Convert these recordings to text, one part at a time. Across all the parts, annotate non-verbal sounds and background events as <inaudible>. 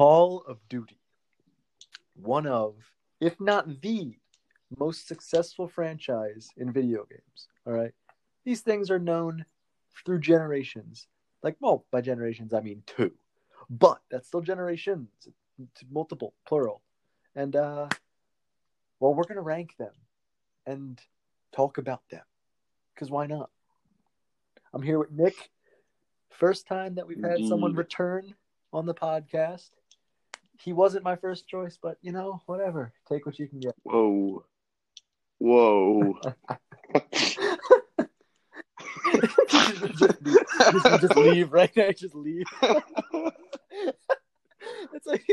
Call of Duty, one of, if not the most successful franchise in video games. All right. These things are known through generations. Like, well, by generations, I mean two, but that's still generations, it's multiple, plural. And, uh, well, we're going to rank them and talk about them because why not? I'm here with Nick. First time that we've had someone return on the podcast. He wasn't my first choice, but you know, whatever. Take what you can get. Whoa. Whoa. just, <laughs> just, just leave right now. Just leave. <laughs> It's like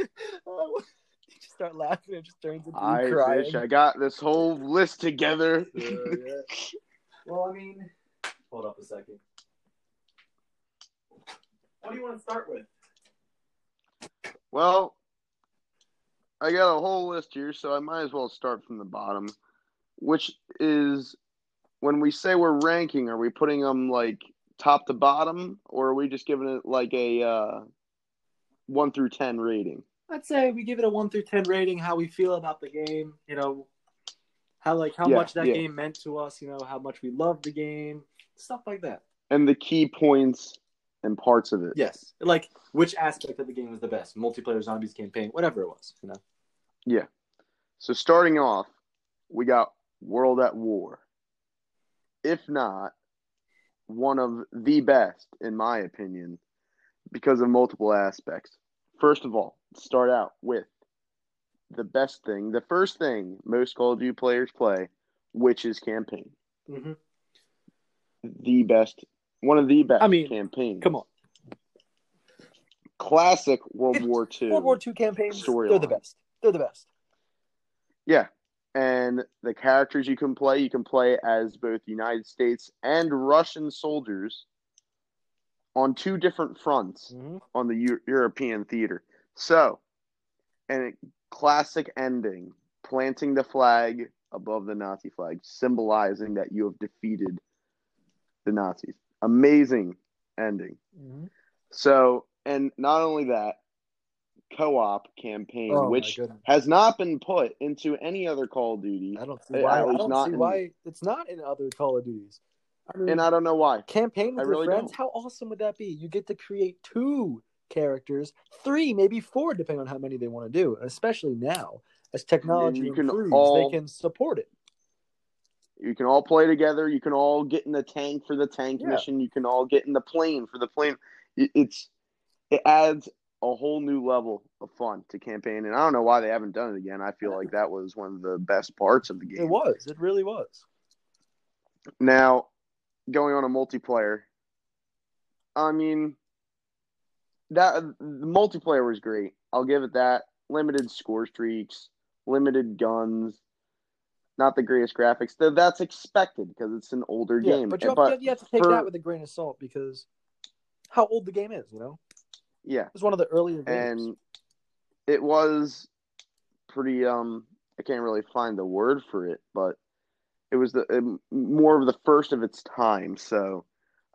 oh, you just start laughing. It just turns into you I crying. wish I got this whole list together. <laughs> Yeah, yeah. Well, I mean, hold up a second. What do you want to start with? Well, I got a whole list here, so I might as well start from the bottom, which is when we say we're ranking, are we putting them like top to bottom, or are we just giving it like a uh, one through ten rating? I'd say we give it a one through ten rating. How we feel about the game, you know, how like how Yeah, much that yeah. game meant to us, you know, how much we love the game, stuff like that. And the key points and parts of it. Yes, like which aspect of the game was the best, multiplayer, zombies, campaign, whatever it was, you know. Yeah. So starting off, we got World at War. If not one of the best, in my opinion, because of multiple aspects. First of all, start out with the best thing, the first thing most Call of Duty players play, which is campaign. Mm-hmm. The best, one of the best I mean, campaigns. Come on, Classic World It's War II. World War II campaigns, storyline. they're the best. They're the best. Yeah. And the characters you can play, you can play as both United States and Russian soldiers on two different fronts Mm-hmm. on the Eu- European theater. So, and a classic ending, planting the flag above the Nazi flag, symbolizing that you have defeated the Nazis. Amazing ending. Mm-hmm. So, and not only that, co-op campaign, Oh, which has not been put into any other Call of Duty, I don't see why. I don't not see in- why it's not in other Call of Duties. I mean, and I don't know why. campaign with I your really friends. don't. How awesome would that be? You get to create two characters, three, maybe four, depending on how many they want to do. And especially now, as technology you can improves, all- they can support it. You can all play together. You can all get in the tank for the tank Yeah. mission. You can all get in the plane for the plane. It's it adds a whole new level of fun to campaign, and I don't know why they haven't done it again. I feel like that was one of the best parts of the game. It was. It really was. Now, going on a multiplayer, I mean, that the multiplayer was great. I'll give it that. Limited score streaks, limited guns, not the greatest graphics. Th- That's expected because it's an older Yeah, game. but you have, but you have to take for- that with a grain of salt because how old the game is, you know? yeah, It was one of the earlier games. and it was pretty. Um, I can't really find the word for it, but it was the um, more of the first of its time. So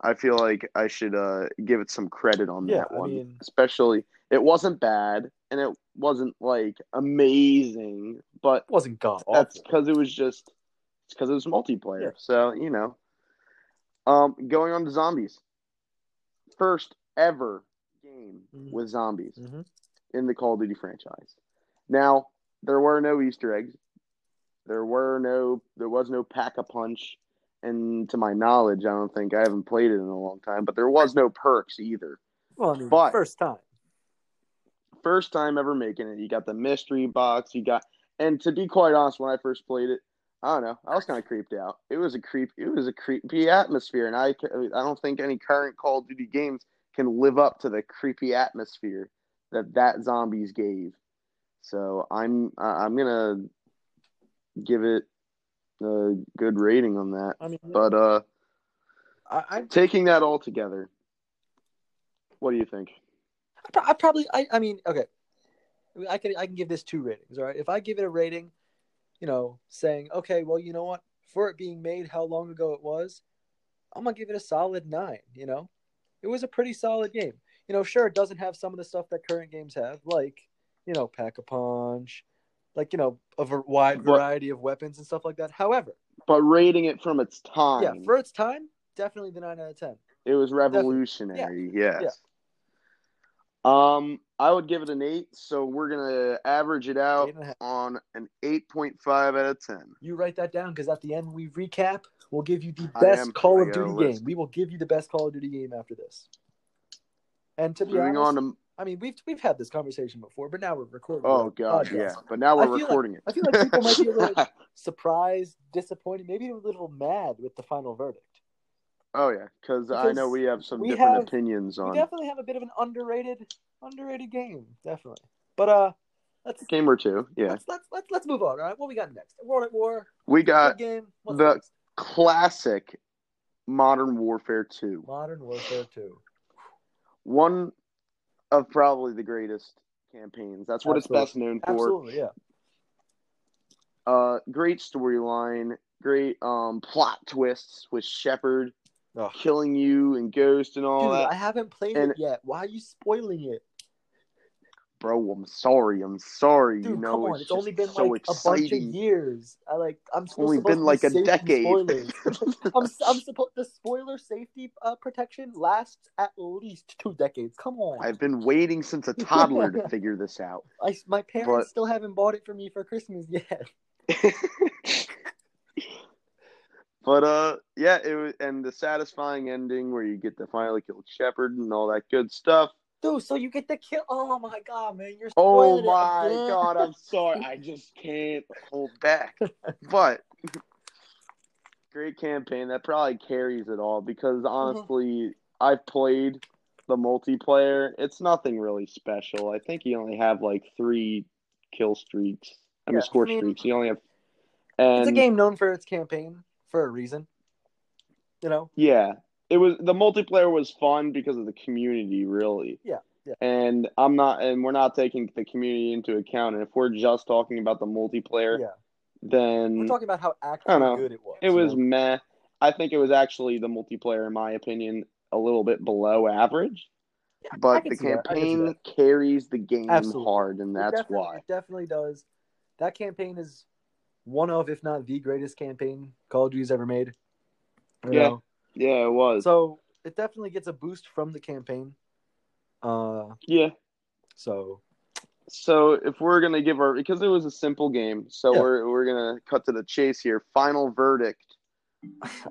I feel like I should uh, give it some credit on Yeah, that I one, mean- especially it wasn't bad and it wasn't like amazing, but wasn't god that's because it was just it's because it was multiplayer. Yeah. So you know, um, going on to zombies, first ever game Mhm. with zombies Mhm. in the Call of Duty franchise. Now there were no Easter eggs. There were no. There was no pack a punch, and to my knowledge, I don't think I haven't played it in a long time. But there was no perks either. Well, I mean, but- first time. First time ever making it. You got the mystery box. You got, and to be quite honest, when I first played it, I don't know. I was kind of creeped out. It was a creep. It was a creepy atmosphere, and I, I don't think any current Call of Duty games can live up to the creepy atmosphere that that zombies gave. So I'm I- I'm gonna give it a good rating on that. I mean, But uh, I, I, taking that all together, what do you think? I pro- I probably, I, I mean, okay, I can, I can give this two ratings. All right, if I give it a rating, you know, saying, okay, well, you know what, for it being made, how long ago it was, I'm gonna give it a solid nine. You know, it was a pretty solid game. you know, sure, it doesn't have some of the stuff that current games have, like you know, pack a punch, like you know, a wide But- variety of weapons and stuff like that. However, But rating it from its time, yeah, for its time, definitely the nine out of ten. it was revolutionary. Yes. Um, I would give it an eight. So we're gonna average it out Eight and a half. on an eight point five out of ten. You write that down because at the end we recap, we'll give you the best Call of Duty list. game. We will give you the best Call of Duty game after this. And to be Moving honest, on to I mean, we've we've had this conversation before, but now we're recording. oh god, podcast. yeah. But now we're feel like- recording it. I feel like people might be a little <laughs> surprised, disappointed, maybe a little mad with the final verdict. Oh yeah, because I know we have some we different have- opinions We definitely have a bit of an underrated, underrated game, definitely. But uh, let's game or two. Yeah, let's, let's let's let's move on. All right, what we got next? World at War, we got game. What's the- next? classic Modern Warfare Two. Modern Warfare Two. One of probably the greatest campaigns. That's what Absolutely. it's best known for. Absolutely, yeah. Uh, great storyline, great um plot twists with Shepard Ugh. killing you and Ghost and all Dude, that. I haven't played And- it yet. Why are you spoiling it? Bro, I'm sorry. I'm sorry. Dude, you know, come on. it's, It's, only been so like a bunch of years. I like. I'm supposed only supposed been to be like a decade. <laughs> I'm I'm supposed the spoiler safety uh, protection lasts at least two decades. Come on. I've been waiting since a <laughs> toddler to figure this out. I, my parents but- still haven't bought it for me for Christmas yet. <laughs> but uh, yeah, it was, and the satisfying ending where you get to finally kill Shepard and all that good stuff. Dude, so you get the kill. Oh my god, man, you're Oh my <laughs> god, I'm sorry. I just can't hold back. <laughs> But great campaign that probably carries it all because honestly, I've played the multiplayer. It's nothing really special. I think you only have like three kill streaks. I mean, Yeah, score I mean, streaks. You only have. And It's a game known for its campaign for a reason. You know, Yeah, it was the multiplayer was fun because of the community, really. Yeah, yeah. And I'm not, and we're not taking the community into account. And if we're just talking about the multiplayer, yeah. then We're talking about how I actually don't know. good it was. it was know? meh. I think it was actually the multiplayer, in my opinion, a little bit below average. Yeah, But the see that. I can see campaign carries the game Absolutely. hard, and It that's definitely- why. It definitely does. That campaign is one of, if not the greatest campaign Call of Duty's ever made. You Yeah. know? Yeah, it was. So it definitely gets a boost from the campaign. Uh, yeah. so So if we're gonna give our because it was a simple game, so Yeah. we're we're gonna cut to the chase here. Final verdict.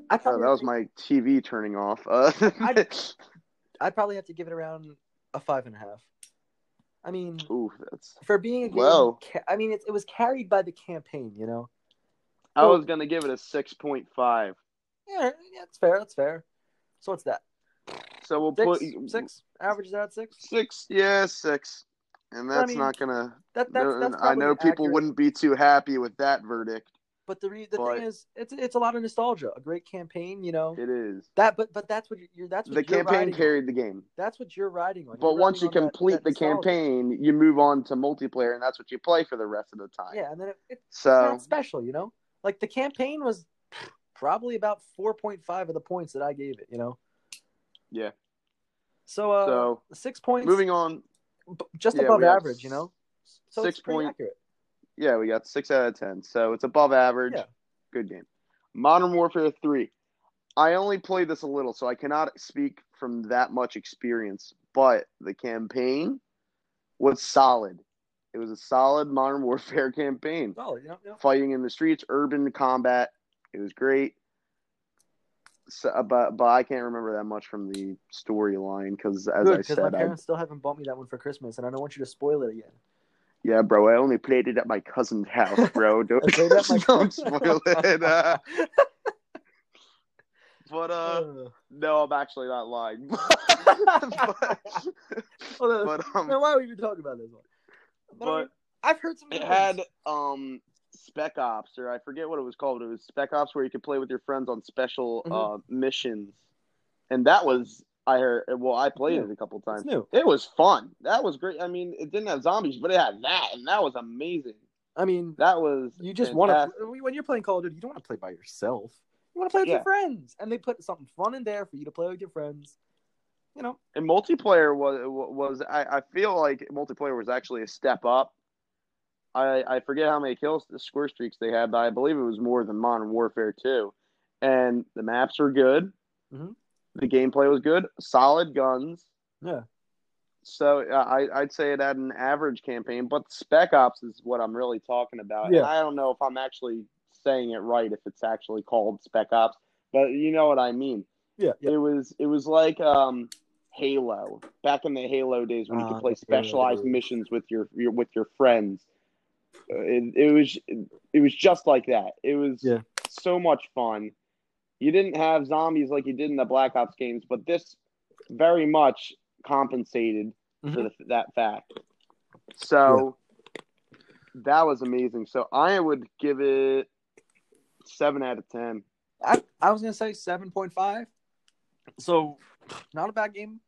I Oh, that was my TV turning off. Uh, I'd- <laughs> I'd probably have to give it around a five and a half. I mean, Ooh, that's. for being a game, Low. ca- I mean, it, it was carried by the campaign. You know. I was gonna give it a six point five. Yeah, yeah, that's fair. That's fair. So what's that? So we'll Six, put six. Average is at six. Six, yeah, six, and Well, I that's mean, not gonna. That that's, that's I know people accurate. wouldn't be too happy with that verdict. But the re- the but- thing is, it's it's a lot of nostalgia. A great campaign, you know. It is. That, but but that's what you're. that's what The campaign riding on. carried the game, That's what you're riding on. but You're once you on complete that the campaign, you move on to multiplayer, and that's what you play for the rest of the time. yeah, and then it, it's So not special, you know. Like the campaign was probably about four point five of the points that I gave it, you know. yeah. So uh, So six points, moving on. just yeah, above average, you know. So six point- accurate. Yeah, we got six out of ten, so it's above average. Yeah. Good game. Modern Warfare Three. I only played this a little, so I cannot speak from that much experience. But the campaign was solid. It was a solid Modern <laughs> Warfare campaign. Know, you know. Fighting in the streets, urban combat. It was great. So, uh, but but I can't remember that much from the storyline because, as Good I because my said, I, parents still haven't bought me that one for Christmas, and I don't want you to spoil it again. Yeah, bro, I only played it at my cousin's house, bro. <laughs> Don't, I played it at my don't spoil it. Uh, <laughs> but uh, no, I'm actually not lying. <laughs> but, well, but um, then why are we even talking about this one? But, mean, I've heard some. it had um Spec Ops, or I forget what it was called. It was Spec Ops, where you could play with your friends on special Mhm. uh missions, and that was I heard. Well, I played it a couple times. It was fun. That was great. I mean, it didn't have zombies, but it had that, and that was amazing. I mean, That was you just want to when you're playing Call of Duty, you don't want to play by yourself. You want to play with Yeah. your friends, and they put something fun in there for you to play with your friends. you know, And multiplayer was was I, I feel like multiplayer was actually a step up. I I forget how many kills the score streaks they had, but I believe it was more than Modern Warfare 2. And the maps were good. Mhm. The gameplay was good. Solid guns. yeah, So uh, I I'd say it had an average campaign, but Spec Ops is what I'm really talking about. Yeah. And I don't know if I'm actually saying it right if it's actually called Spec Ops, but you know what I mean. yeah, yeah. It was it was like um Halo back in the Halo days when you Ah, could play the Halo specialized missions with your, your with your friends. Uh, It, it was it was just like that. It was Yeah. so much fun. You didn't have zombies like you did in the Black Ops games, but this very much compensated for Mhm. the, that fact. So that was amazing. So I would give it seven out of ten. I, I was gonna say seven point five. So, not a bad game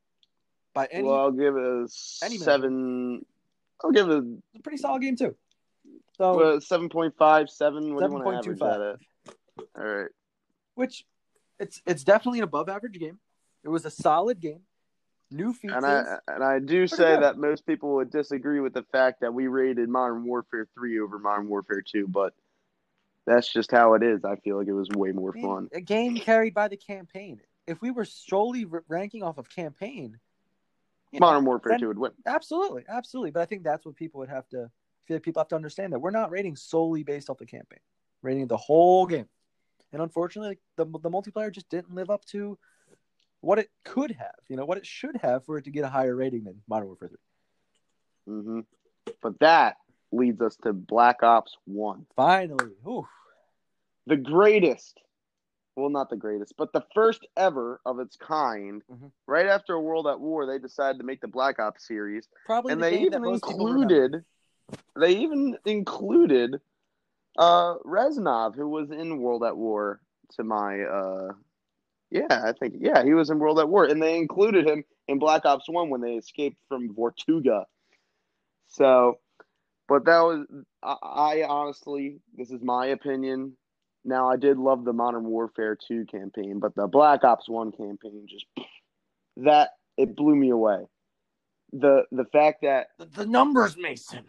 by any. well, I'll give it a seven. I'll give it it's a pretty solid game too. So, a seven point five, seven. What do you want to average 7.25. that at? All right. Which it's it's definitely an above average game. It was a solid game. New features. And I and I do say good. that most people would disagree with the fact that we rated Modern Warfare three over Modern Warfare two, but that's just how it is. I feel like it was way more I mean, fun. A game carried by the campaign. If we were solely ranking off of campaign, you know, Modern Warfare two would win. absolutely, absolutely. But I think that's what people would have to. I feel like people have to understand that we're not rating solely based off the campaign, rating the whole game. And unfortunately, the the multiplayer just didn't live up to what it could have. You know what it should have for it to get a higher rating than Modern Warfare Three. hmm But that leads us to Black Ops one. Finally, Ooh. the greatest well not the greatest but the first ever of its kind Mhm. right after a world at war they decided to make the black ops series probably and the they even included they even included uh reznov who was in world at war to my uh yeah i think yeah he was in world at war and they included him in black ops 1 when they escaped from Vorkuta. So but that was I, I honestly this is my opinion. Now i did love the modern warfare 2 campaign but the black ops 1 campaign just that it blew me away. The the fact that The, the numbers, Mason.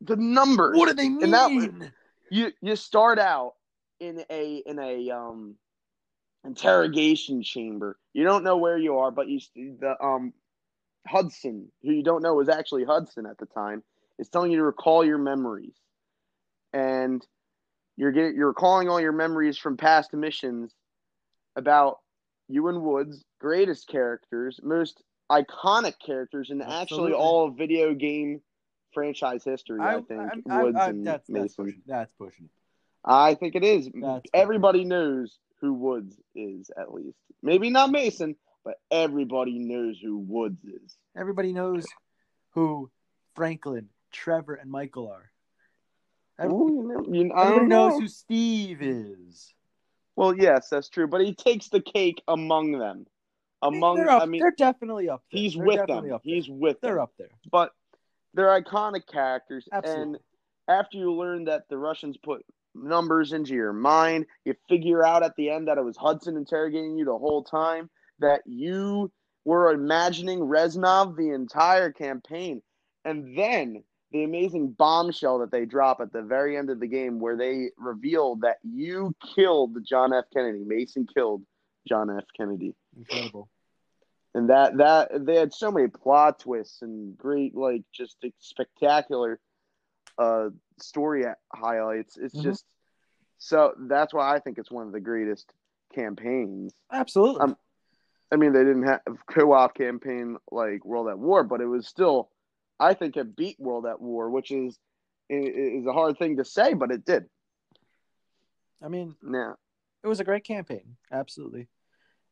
The numbers What do they mean? And that- you you start out in a in a um interrogation chamber. You don't know where you are, but you the um Hudson, who you don't know was actually Hudson at the time, is telling you to recall your memories, and you're getting you're recalling all your memories from past missions about you and Woods, greatest characters, most iconic characters in actually all of video game franchise history. I, think I- Woods I- and that's, that's Mason. pushing. That's pushing. I think it is. That's everybody knows who Woods is, at least. Maybe not Mason, but everybody knows who Woods is. Everybody knows who Franklin, Trevor, and Michael are. Every- Ooh, you know, I Everybody don't knows know. who Steve is. Well, yes, that's true, but he takes the cake among them. Among, they're, up, I mean, they're definitely up there. he's They're with them. He's with They're them. up there. But they're iconic characters, Absolutely. and after you learn that the Russians put numbers into your mind, you figure out at the end that it was Hudson interrogating you the whole time, that you were imagining Reznov the entire campaign. And then the amazing bombshell that they drop at the very end of the game where they reveal that you killed John F. Kennedy. Mason killed John F. Kennedy Incredible. And that that they had so many plot twists and great like just spectacular uh story highlights it's Mhm. just so that's why i think it's one of the greatest campaigns Absolutely. Um, i mean they didn't have co-op campaign like world at war but it was still i think it beat world at war which is is a hard thing to say but it did I mean, yeah it was a great campaign. Absolutely.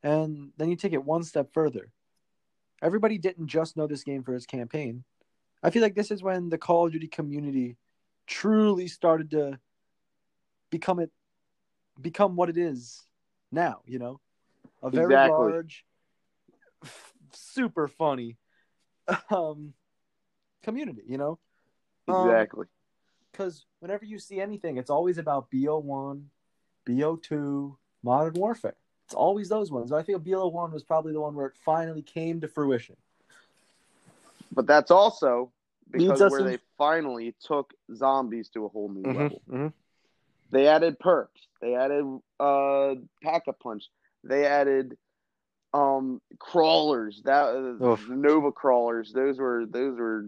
And then you take it one step further. Everybody didn't just know this game for its campaign. I feel like this is when the Call of Duty community truly started to become it become what it is now, you know? A very Exactly. large f- super funny <laughs> um community, you know? Um, exactly because whenever you see anything, it's always about BO1, BO2, Modern Warfare. It's always those ones. I think BO one was probably the one where it finally came to fruition. But that's also because where in- they finally took zombies to a whole new level. mhm. They added perks. They added uh pack a punch. They added um crawlers. That uh, Oof. Nova crawlers. Those were those were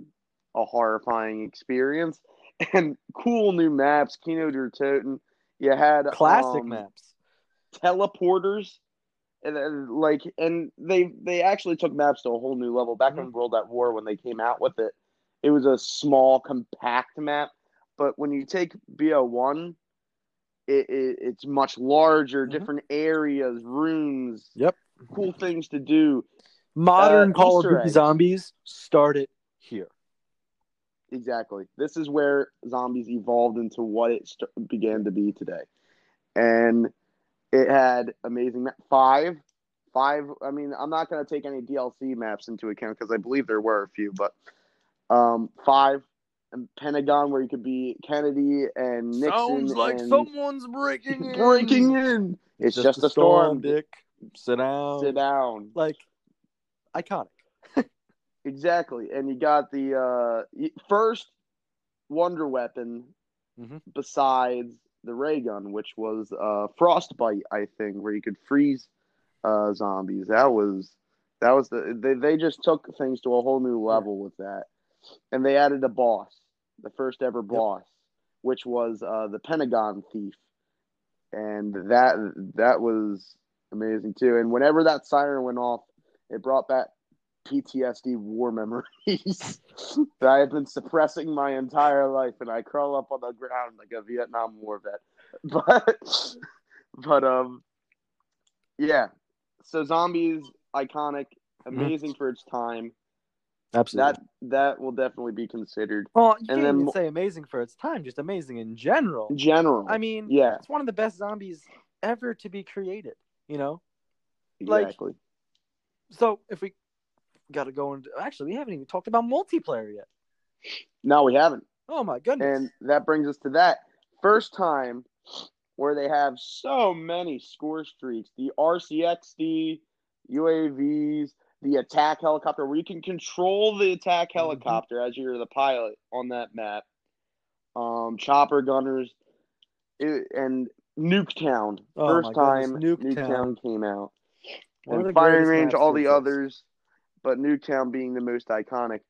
a horrifying experience. <laughs> And cool new maps. Kino der Toten. You had Classic um, maps. Teleporters. And then, like, and they they actually took maps to a whole new level. Back Mm-hmm. in World at War, when they came out with it, it was a small, compact map. But when you take BO one, it, it it's much larger, Mhm. different areas, rooms, Yep. cool things to do. Modern uh, Call Easter of Duty eggs. zombies started here. Exactly. This is where zombies evolved into what it st- began to be today, and it had amazing ma- five, five. I mean, I'm not going to take any DLC maps into account because I believe there were a few, but um, five and Pentagon where you could be Kennedy and Nixon. Sounds like and someone's breaking in. breaking in. It's, just, a storm. Dick. Sit down. Sit down. Like iconic. <laughs> Exactly, and you got the uh, first wonder weapon Mhm. besides the ray gun, which was uh, frostbite, I think, where you could freeze uh, zombies. That was that was the they they just took things to a whole new level with that, and they added a boss, the first ever boss, which was uh, the Pentagon thief, and that that was amazing too. And whenever that siren went off, it brought back PTSD war memories <laughs> that I have been suppressing my entire life, and I crawl up on the ground like a Vietnam War vet. <laughs> But, but um, yeah. So zombies, iconic, amazing for its time. Absolutely. That that will definitely be considered well, you and can't then even say amazing for its time, just amazing in general. in general. I mean, yeah, it's one of the best zombies ever to be created. You know. like- exactly. So if we got to go into, actually, we haven't even talked about multiplayer yet. no, we haven't. Oh my goodness. And that brings us to that first time where they have so many score streaks. The RCXD, UAVs, the attack helicopter, where you can control the attack Mm-hmm. helicopter as you're the pilot on that map. Um, chopper gunners, it, and Nuketown. Oh First time goodness, Nuketown. Nuketown came out. And firing range, all the others, but Nuketown being the most iconic,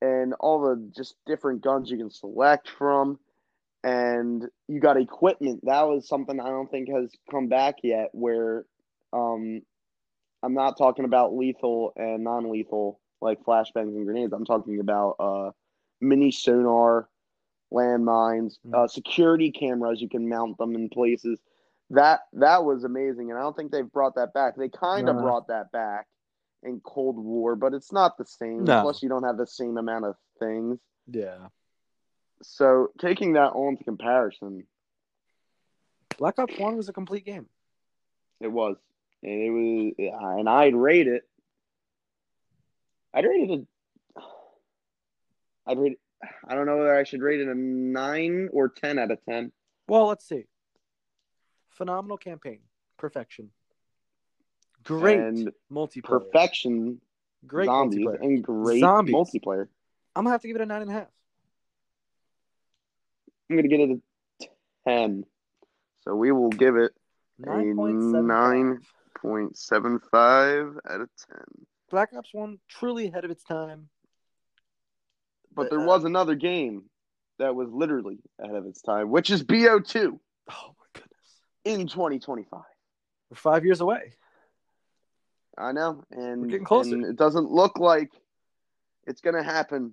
and all the just different guns you can select from, and you got equipment. That was something I don't think has come back yet. Where, um, I'm not talking about lethal and non-lethal like flashbangs and grenades. I'm talking about uh, mini sonar, landmines, Mm. uh, security cameras. You can mount them in places that that was amazing, and I don't think they've brought that back. They kind of No. brought that back in Cold War, but it's not the same. No. Plus, you don't have the same amount of things. Yeah. So, taking that all into comparison, Black Ops One was a complete game. it was, and it was, and I'd rate it. I'd rate it a. I'd rate. I don't know whether I should rate it a nine or ten out of ten. Well, let's see. Phenomenal campaign, perfection. Great And multiplayer. Perfection, Great zombies, multiplayer. and great Zombies. multiplayer. I'm gonna have to give it a nine and a half. I'm gonna get it a ten. So we will give it Nine point seven. nine. point seven five out of ten. Black Ops One truly ahead of its time. But there uh, was another game that was literally ahead of its time, which is BO2 Oh my goodness. in 2025. We're five years away. I know, and We're getting closer. and it doesn't look like it's gonna happen,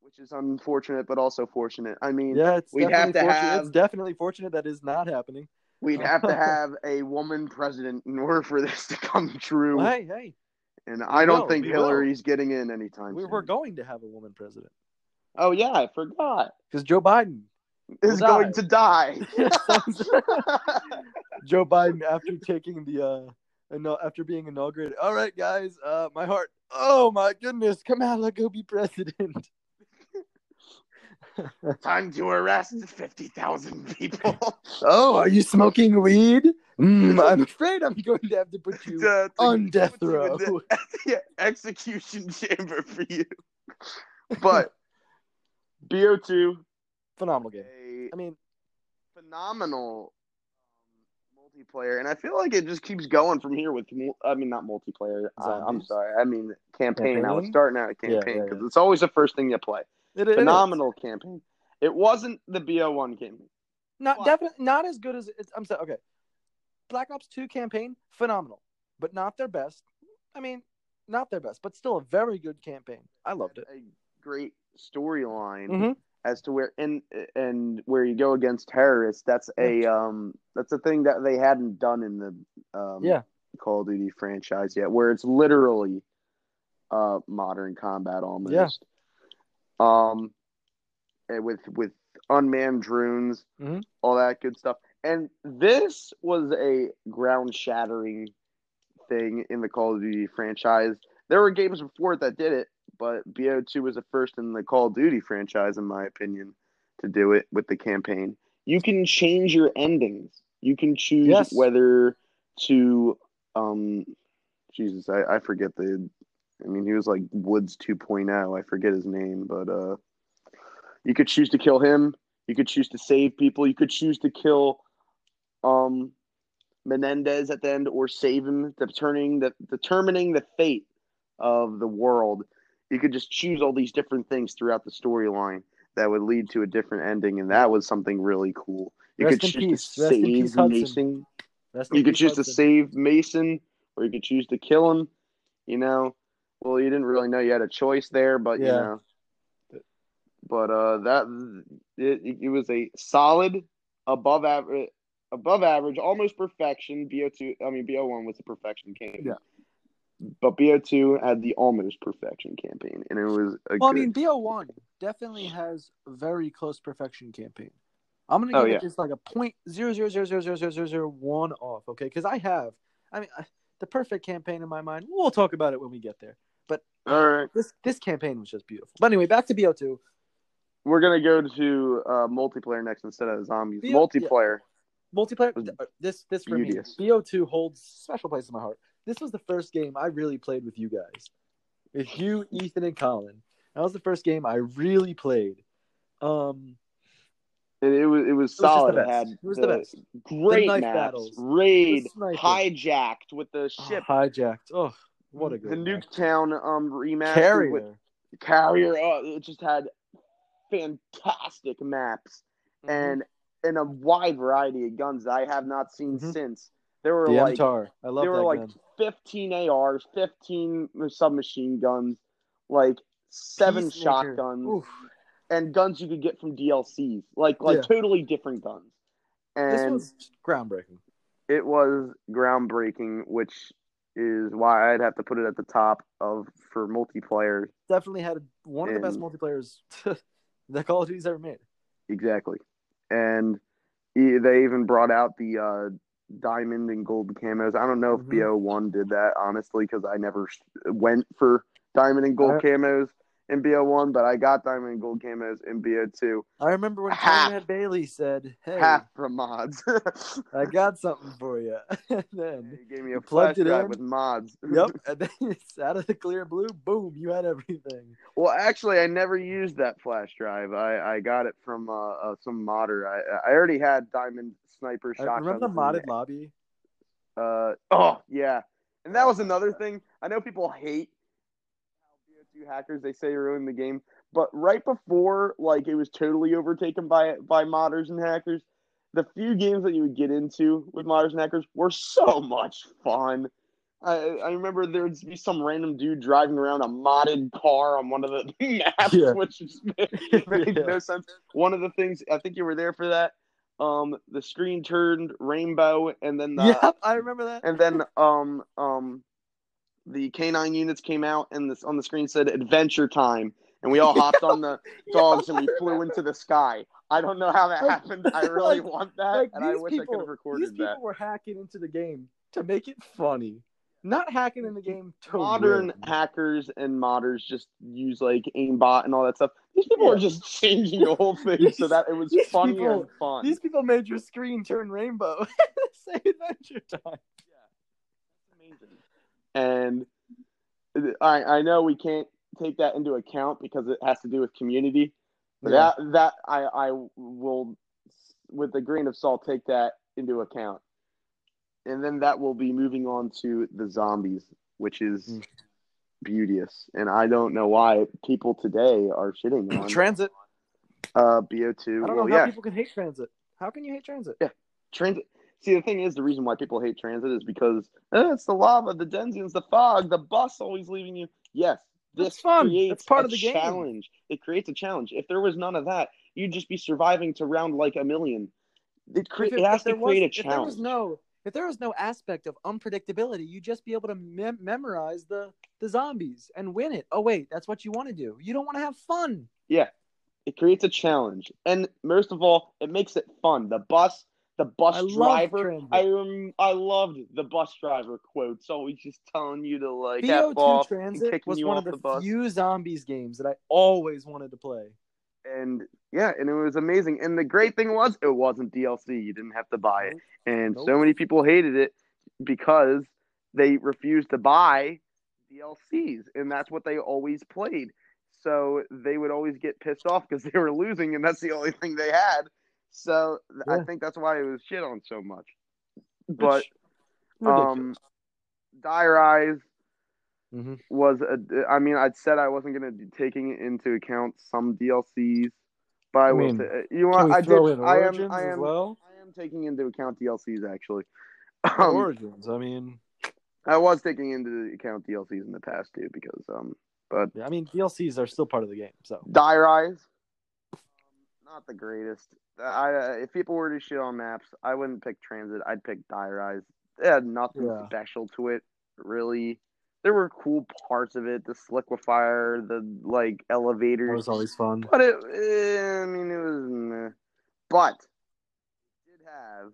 which is unfortunate, but also fortunate. I mean, Yeah, it's We'd have to fortunate. have- It's definitely fortunate that is not happening. we'd <laughs> have to have a woman president in order for this to come true. Well, hey, hey, and I don't will, think we will. Hillary's getting in anytime soon. we soon. were going to have a woman president oh yeah, I forgot. because Joe Biden. Is going to die. <laughs> <laughs> Joe Biden, after taking the, uh, inau- after being inaugurated. All right, guys, uh, my heart. Oh my goodness, Kamala, go be president. <laughs> Time to arrest 50,000 people. <laughs> Oh, are you smoking weed? Mm, I'm afraid I'm going to have to put you <laughs> To- to on death put you in row. the- yeah, execution chamber for you. But BO2, Phenomenal game. I mean, phenomenal multiplayer, and I feel like it just keeps going from here with. I mean, not multiplayer. I, I'm sorry. I mean campaign. I was starting out a Yeah, campaign yeah, because yeah. it's always the first thing you play. it, it is. Phenomenal campaign. It wasn't the BO1 campaign. Not But- definitely not as good as it's, I'm saying. Okay, Black Ops Two campaign phenomenal, but not their best. I mean, not their best, but still a very good campaign. I loved it. A great storyline. Mhm. As to where and and where you go against terrorists that's a um that's a thing that they hadn't done in the um Yeah. Call of Duty franchise yet where it's literally uh modern combat almost Yeah. um and with with unmanned drones Mhm. all that good stuff and this was a ground shattering thing in the Call of Duty franchise there were games before it that did it but BO2 was the first in the Call of Duty franchise, in my opinion, to do it with the campaign. You can change your endings. You can choose Yes. whether to, um, Jesus, I, I forget the. I mean, he was like Woods 2.0. I forget his name, but uh, you could choose to kill him. You could choose to save people. You could choose to kill, um, Menendez at the end or save him, determining the determining the fate of the world you could just choose all these different things throughout the storyline that would lead to a different ending, and that was something really cool. You Rest could choose to Rest save Mason. You could choose to save Mason, or you could choose to kill him. You know, well, you didn't really know you had a choice there, but you Yeah. know, but uh, that it, it was a solid, above average, above average, almost perfection. Bo two, I mean, Bo one was a perfection campaign. Yeah. But BO2 had the almost perfection campaign, and it was a Well, I mean, BO1 definitely has a very close perfection campaign. I'm gonna Oh, give yeah. it just like a point zero zero zero zero zero zero zero zero one off, okay? Because I have, I mean, the perfect campaign in my mind. We'll talk about it when we get there. But All right, this this campaign was just beautiful. But anyway, back to BO2. we're gonna go to uh, multiplayer next instead of zombies. BO multiplayer. Multiplayer. Uh, This this for beauteous. me. BO2 holds special place in my heart. This was the first game I really played with you guys, with you, Ethan, and Colin. That was the first game I really played. Um, It, it was it was the solid. It had It was the best. great maps, battles. raid, hijacked with the ship, oh, hijacked. Oh, what a the good map. Nuketown um remaster carrier. with carrier. Oh, it just had fantastic maps Mm-hmm. and and a wide variety of guns that I have not seen Mhm. since. There were the like MTAR. I love there were like gun. 15 ARs, 15 submachine guns, like seven Peacemaker. shotguns, Oof. and guns you could get from DLCs, like like Yeah. totally different guns. This was groundbreaking. it was groundbreaking, which is why I'd have to put it at the top of for multiplayer. Definitely had one of the best multiplayers <laughs> that Call of Duty's ever made. Exactly, and they even brought out the uh, diamond and gold camos. I don't know if Mhm. BO one did that honestly because I never went for diamond and gold I- camos in BO one, but I got diamond and gold camos in BO two. I remember when Half. Conrad Bailey said, "Hey, Half from mods. <laughs> I got something for <laughs> you." and then, he gave me a flash drive in? with mods. <laughs> yep, and then it's out of the clear blue. Boom, you had everything. Well, actually, I never used that flash drive. I, I got it from uh, uh, some modder. I I already had diamond sniper I shotguns. remember the and, modded lobby. Uh, oh yeah, and that was another thing. I know people hate how BO2 hackers they say you ruin the game, but right before like it was totally overtaken by by modders and hackers, the few games that you would get into with modders and hackers were so much fun. I, I remember there'd be some random dude driving around a modded car on one of the <laughs> maps, Yeah. which just <laughs> made, made <laughs> Yeah. no sense. One of the things I think you were there for that. Um, the screen turned rainbow, and then the yep, I remember that. and then um um the canine units came out and this on the screen said adventure time. And we all hopped on the <laughs> dogs and we flew into the sky. I don't know how that Like- happened. I really like- want that like and i these wish i could people, have these recorded people that were hacking into the game to make it funny. Not hacking in the game. Modern win. hackers and modders just use like aimbot and all that stuff. These people Yeah. are just <laughs> changing the whole thing so that it was funny people- and fun. These people made your screen turn rainbow. <laughs> Say Adventure Time. Yeah, amazing. And uh, I I know we can't take that into account because it has to do with community. But Yeah. that that I I will with a grain of salt take that into account. And then that will be moving on to the zombies, which is Mm. beauteous. And I don't know why people today are shitting <clears throat> on Transit. uh BO2. I don't well, know how yeah, people can hate transit. How can you hate transit? Yeah, transit. See, the thing is, the reason why people hate transit is because eh, it's the lava, the denizens, the fog, the bus always leaving you. Yes, this That's fun. creates That's part of the game. challenge. It creates a challenge. If there was none of that, you'd just be surviving to round like a million. It, cre- If it, has to create a was- If there was challenge. no, if there was no aspect of unpredictability, you'd just be able to mem- memorize the the zombies and win it. Oh wait, that's what you want to do. You don't want to have fun. Yeah, it creates a challenge, and most of all, it makes it fun. The bus, the bus I driver. I rem- I loved the bus driver quotes. Always just telling you to like F BO2 off and Transit kicking was you one off of the the, bus. few zombies games that I always wanted to play. And yeah, and it was amazing. And the great thing was, it wasn't DLC. You didn't have to buy it. And so many people hated it because they refused to buy DLCs, and that's what they always played. So they would always get pissed off because <laughs> they were losing, and that's the only thing they had. So th- I think that's why it was shit on so much. But um, Die Rise Mhm. was a, I mean, I'd said I wasn't going to be taking into account some DLCs, but I, I will. mean, ta- you know? I did. in I am. I am. well? I am taking into account DLCs actually. Um, Origins. I mean, I was taking into account DLCs in the past too because um, but yeah, I mean DLCs are still part of the game. So Die Rise, um, not the greatest. I uh, if people were to shit on maps, I wouldn't pick Transit. I'd pick Die Rise. It had nothing Yeah. special to it, really. There were cool parts of it, the sliquifier, the like that elevators, was always fun. but it, eh, I mean, it was. Meh. But it did have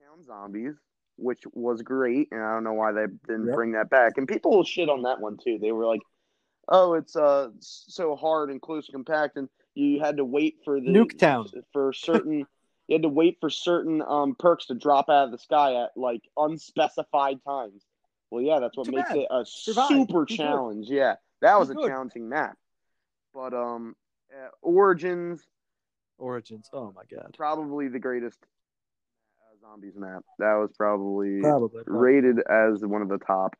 Town Zombies, which was great, and I don't know why they didn't Yep. bring that back. And people shit on that one too. They were like, "Oh, it's uh so hard and close and compact, and you had to wait for the Nuketown. for certain." You had to wait for certain um, perks to drop out of the sky at like unspecified times. Well, yeah, that's what Too makes bad. it a Survive. super Be good. challenge. Yeah, that was Be a good. challenging map. But um, uh, Origins Origins. Oh my god. probably the greatest uh, zombies map. That was probably Probably. probably. rated as one of the top.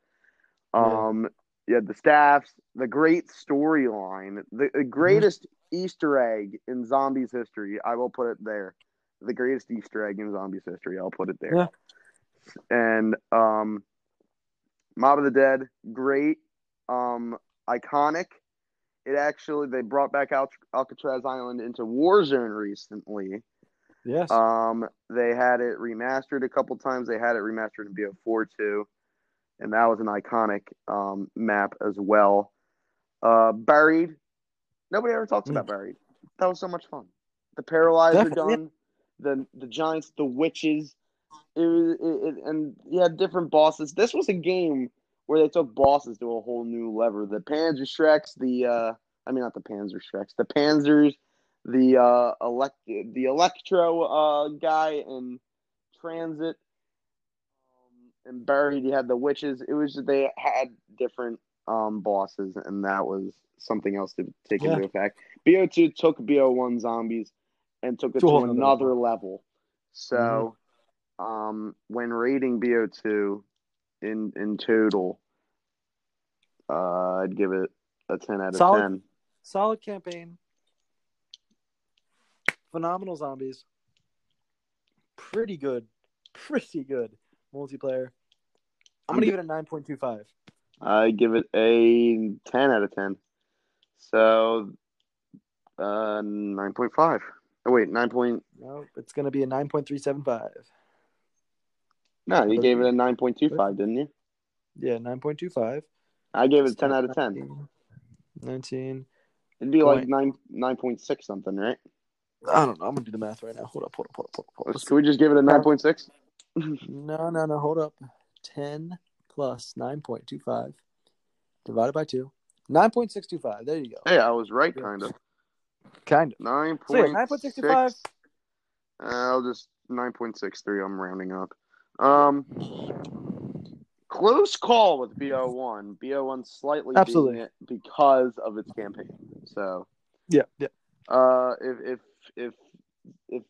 Um, yeah, the staffs, the great storyline, the, the greatest Easter egg in zombies history. I will put it there. The greatest Easter egg in zombies history. I'll put it there. Yeah. And um, Mob of the Dead, great, um, iconic. It actually they brought back Al- Alcatraz Island into Warzone recently. Yes. Um, they had it remastered a couple times. They had it remastered in BO4 too, and that was an iconic um, map as well. Uh, Buried. Nobody ever talks Mm. about Buried. That was so much fun. The Paralyzer gun, the the giants, the witches. It was it, it, and you had different bosses. This was a game where they took bosses to a whole new level. The Panzer Shreks, the uh, I mean not the Panzer Shreks, the Panzers, the uh elect the electro uh guy and transit um, and buried you had the witches it was they had different um bosses and that was something else to take Yeah. into effect bo2 took bo1 zombies and took it To to another level so um when rating bo2 in in total uh i'd give it a 10 out of Solid. 10 Solid campaign. Phenomenal zombies. Pretty good. Pretty good multiplayer. I'm gonna give it a nine point two five. I give it a 10 out of 10. So, uh, 9.5. Oh, wait, 9 point. No, it's gonna be a nine point three seven five. No, you gave it a 9.25, didn't you? Yeah, nine point two five. I gave it 10 out of 10. 19. It'd be like 9, 9.6 something, right? I don't know. I'm gonna do the math right now. Hold up, hold up, hold up, hold up. Hold up. Could we just give it a 9.6? No, no, no. Hold up. 10 plus 9.25 divided by 2. 9.625. There you go. Hey, I was right, kind of. Kind of. Nine So yeah, 9.65. Uh, I'll just nine point six three. I'm rounding up. Um, close call with BO one. BO one slightly Absolutely. beating it because of its campaign. So, Yeah, yeah. uh, if if if if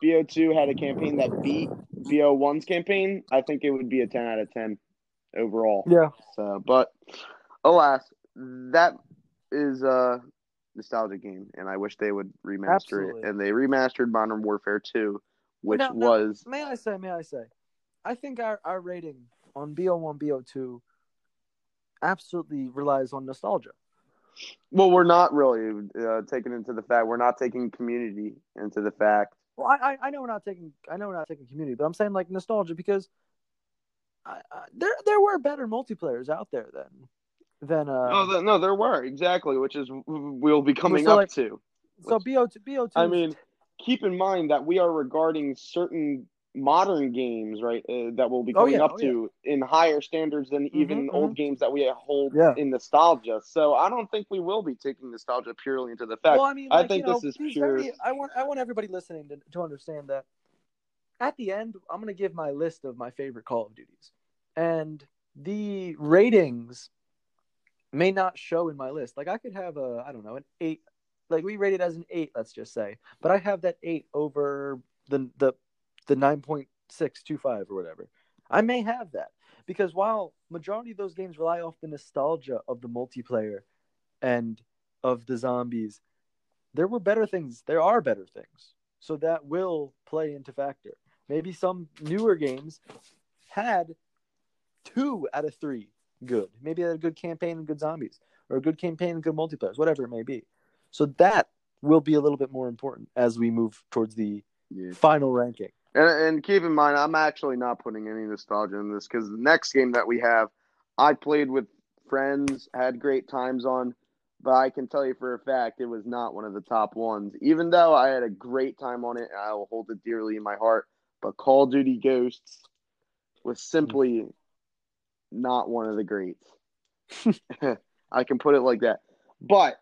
BO two had a campaign that beat BO one's campaign, I think it would be a ten out of ten overall. Yeah. So, but alas, that is a nostalgia game, and I wish they would remaster Absolutely. it. And they remastered Modern Warfare 2, which Now- now- was May I say, may I say, I think our, our rating on BO1, BO2 absolutely relies on nostalgia. well, we're not really uh, taking into the fact we're not taking community into the fact. Well, I, I, know we're not taking I know we're not taking community, but I'm saying like nostalgia because I, I, there there were better multiplayers out there then than uh no, th- no, there were exactly, which is we'll be coming So, up like, to. so BO2 BO2 I mean, keep in mind that we are regarding certain modern games, right, uh, that we'll be Oh, coming yeah, up oh, yeah. to in higher standards than even Mhm, old games that we hold Yeah. in nostalgia. So I don't think we will be taking nostalgia purely into the fact. well, I mean, I think you know, this is pure- I want I want everybody listening to, to understand that at the end, I'm going to give my list of my favorite Call of Duties, and the ratings may not show in my list. Like I could have a I don't know an eight, like we rate it as an eight, let's just say, but I have that eight over the the the nine point six two five or whatever. I may have that because while majority of those games rely off the nostalgia of the multiplayer and of the zombies, there were better things. There are better things, so that will play into factor. Maybe some newer games had two out of three good. Maybe they had a good campaign and good zombies, or a good campaign and good multiplayers, whatever it may be. So that will be a little bit more important as we move towards the Yeah. final ranking. And, and keep in mind, I'm actually not putting any nostalgia in this because the next game that we have, I played with friends, had great times on, but I can tell you for a fact it was not one of the top ones. Even though I had a great time on it, and I will hold it dearly in my heart. But Call of Duty Ghosts was simply not one of the greats. <laughs> <laughs> I can put it like that. But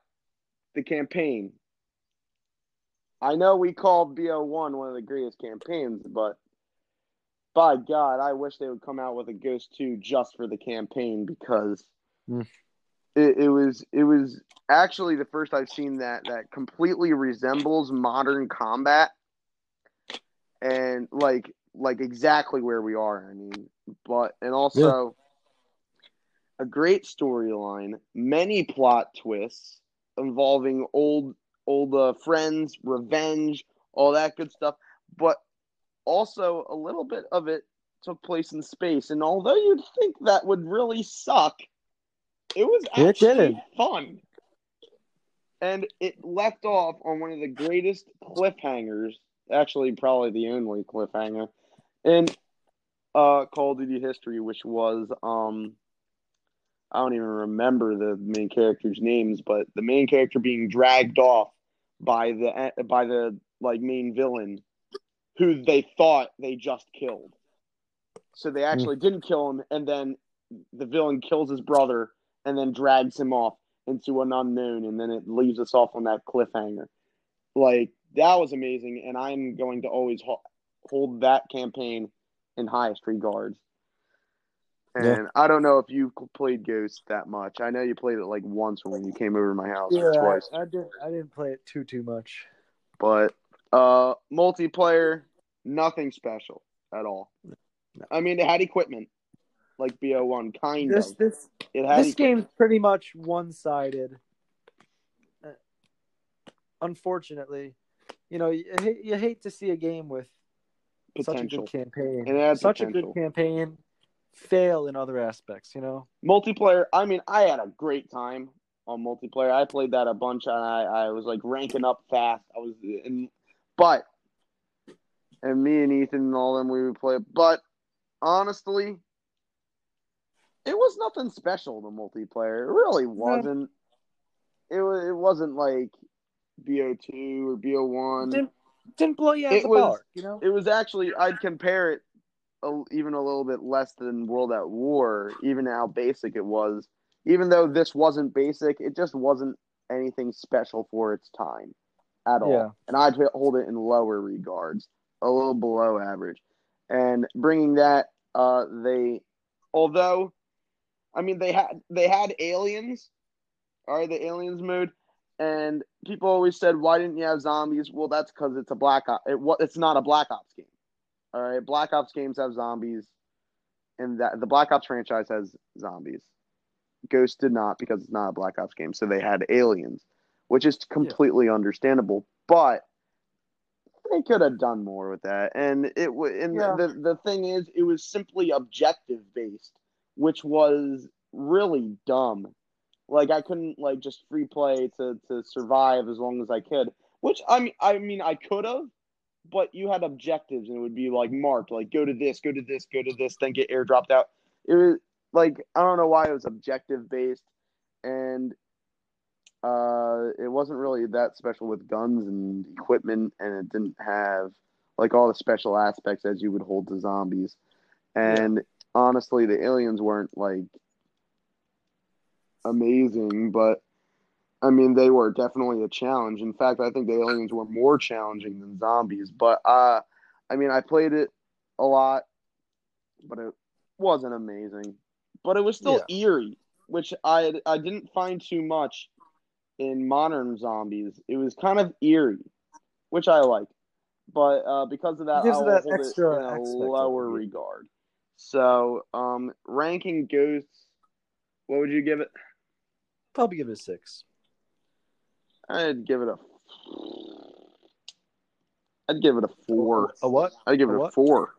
the campaign, I know we called BO1 one of the greatest campaigns, but by God, I wish they would come out with a Ghost 2 just for the campaign because Mm. it, it was it was actually the first I've seen that that completely resembles modern combat and like like exactly where we are. I mean, but and also a great storyline, many plot twists involving old old the friends, revenge, all that good stuff. But also a little bit of it took place in space, and although you'd think that would really suck, it was actually fun. And it left off on one of the greatest cliffhangers, actually probably the only cliffhanger in uh Call of Duty history, which was um I don't even remember the main characters' names, but the main character being dragged off by the by the like main villain, who they thought they just killed. So they hmm. actually didn't kill him, and then the villain kills his brother, and then drags him off into an unknown, and then it leaves us off on that cliffhanger. Like that was amazing, and I'm going to always ho- hold that campaign in highest regards. And Yeah. I don't know if you played Ghost that much. I know you played it like once when you came over to my house or twice. I, I didn't. I didn't play it too too much. But uh multiplayer, nothing special at all. I mean, it had equipment like BO1, kind This of. this It had this equi- game's pretty much one sided. Unfortunately, you know you, hate- you hate to see a game with such a good campaign, It had such a good campaign, fail in other aspects. You know, multiplayer i mean i had a great time on multiplayer. I played that a bunch and i, I was like ranking up fast. I was in but and me and ethan and all them we would play but honestly it was nothing special the multiplayer. It really wasn't. It was it wasn't like bo2 or bo1 didn't didn't blow you out It the was- park. You know, it was actually I'd compare it a, even a little bit less than World at War, even how basic it was. Even though this wasn't basic, it just wasn't anything special for its time at all. Yeah. And I'd hold it in lower regards, a little below average. And bringing that, uh, they, although, I mean, they had they had aliens, all right, the aliens mode, and people always said, why didn't you have zombies? Well, that's because it's a Black Ops. It, what it's not a Black Ops game. All right, Black Ops games have zombies, and that the Black Ops franchise has zombies. Ghost did not because it's not a Black Ops game, so they had aliens, which is completely understandable. But they could have done more with that, and it w- and Yeah. the the thing is, it was simply objective based, which was really dumb. Like I couldn't like just free play to to survive as long as I could, which I mean I mean I could have, but you had objectives and it would be like marked like go to this, go to this, go to this, then get airdropped out. It was like I don't know why it was objective based, and uh, it wasn't really that special with guns and equipment, and it didn't have like all the special aspects as you would hold to zombies. And honestly, the aliens weren't like amazing, but I mean they were definitely a challenge. In fact, I think the aliens were more challenging than zombies. But uh, I mean, I played it a lot, but it wasn't amazing. But it was still eerie, which I I didn't find too much in modern zombies. It was kind of eerie, which I like. But uh, because of that, I will that hold extra it in a lower regard. So, um, ranking ghosts, what would you give it? Probably give it a six. I'd give it a. I'd give it a four. A what? I'd give a it a four.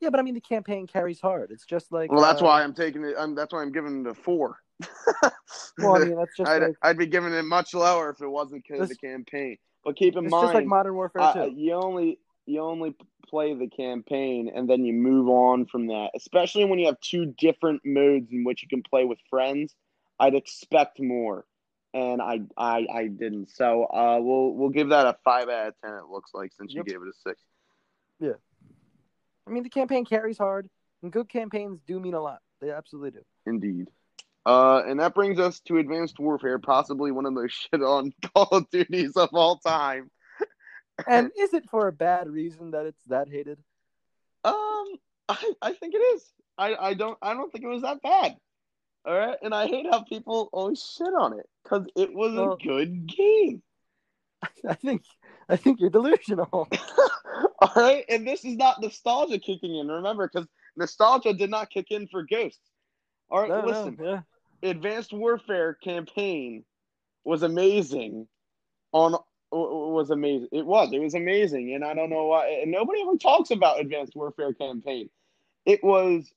Yeah, but I mean the campaign carries hard. It's just like Well, that's uh, why I'm taking it. I'm, that's why I'm giving it a four. <laughs> Well, I mean that's just I'd, like I'd be giving it much lower if it wasn't because of the campaign. But keep in it's mind, just like Modern Warfare uh, you only you only play the campaign and then you move on from that. Especially when you have two different modes in which you can play with friends. I'd expect more, and I I, I didn't. So uh, we'll we'll give that a five out of ten. It looks like since Yep. you gave it a six. Yeah, I mean the campaign carries hard, and good campaigns do mean a lot. They absolutely do. Indeed. Uh, and that brings us to Advanced Warfare, possibly one of the <laughs> shit on Call of Duties of all time. <laughs> And is it for a bad reason that it's that hated? Um, I, I think it is. I, I don't I don't think it was that bad. All right, and I hate how people always shit on it because it was Well- a good game. <laughs> I think I think you're delusional. <laughs> all right, and this is not nostalgia kicking in. Remember, because nostalgia did not kick in for Ghosts. All right, No, no, listen. yeah. Advanced Warfare campaign was amazing. On was amazing. It was. It was amazing, and I don't know why. And nobody ever talks about Advanced Warfare campaign. It was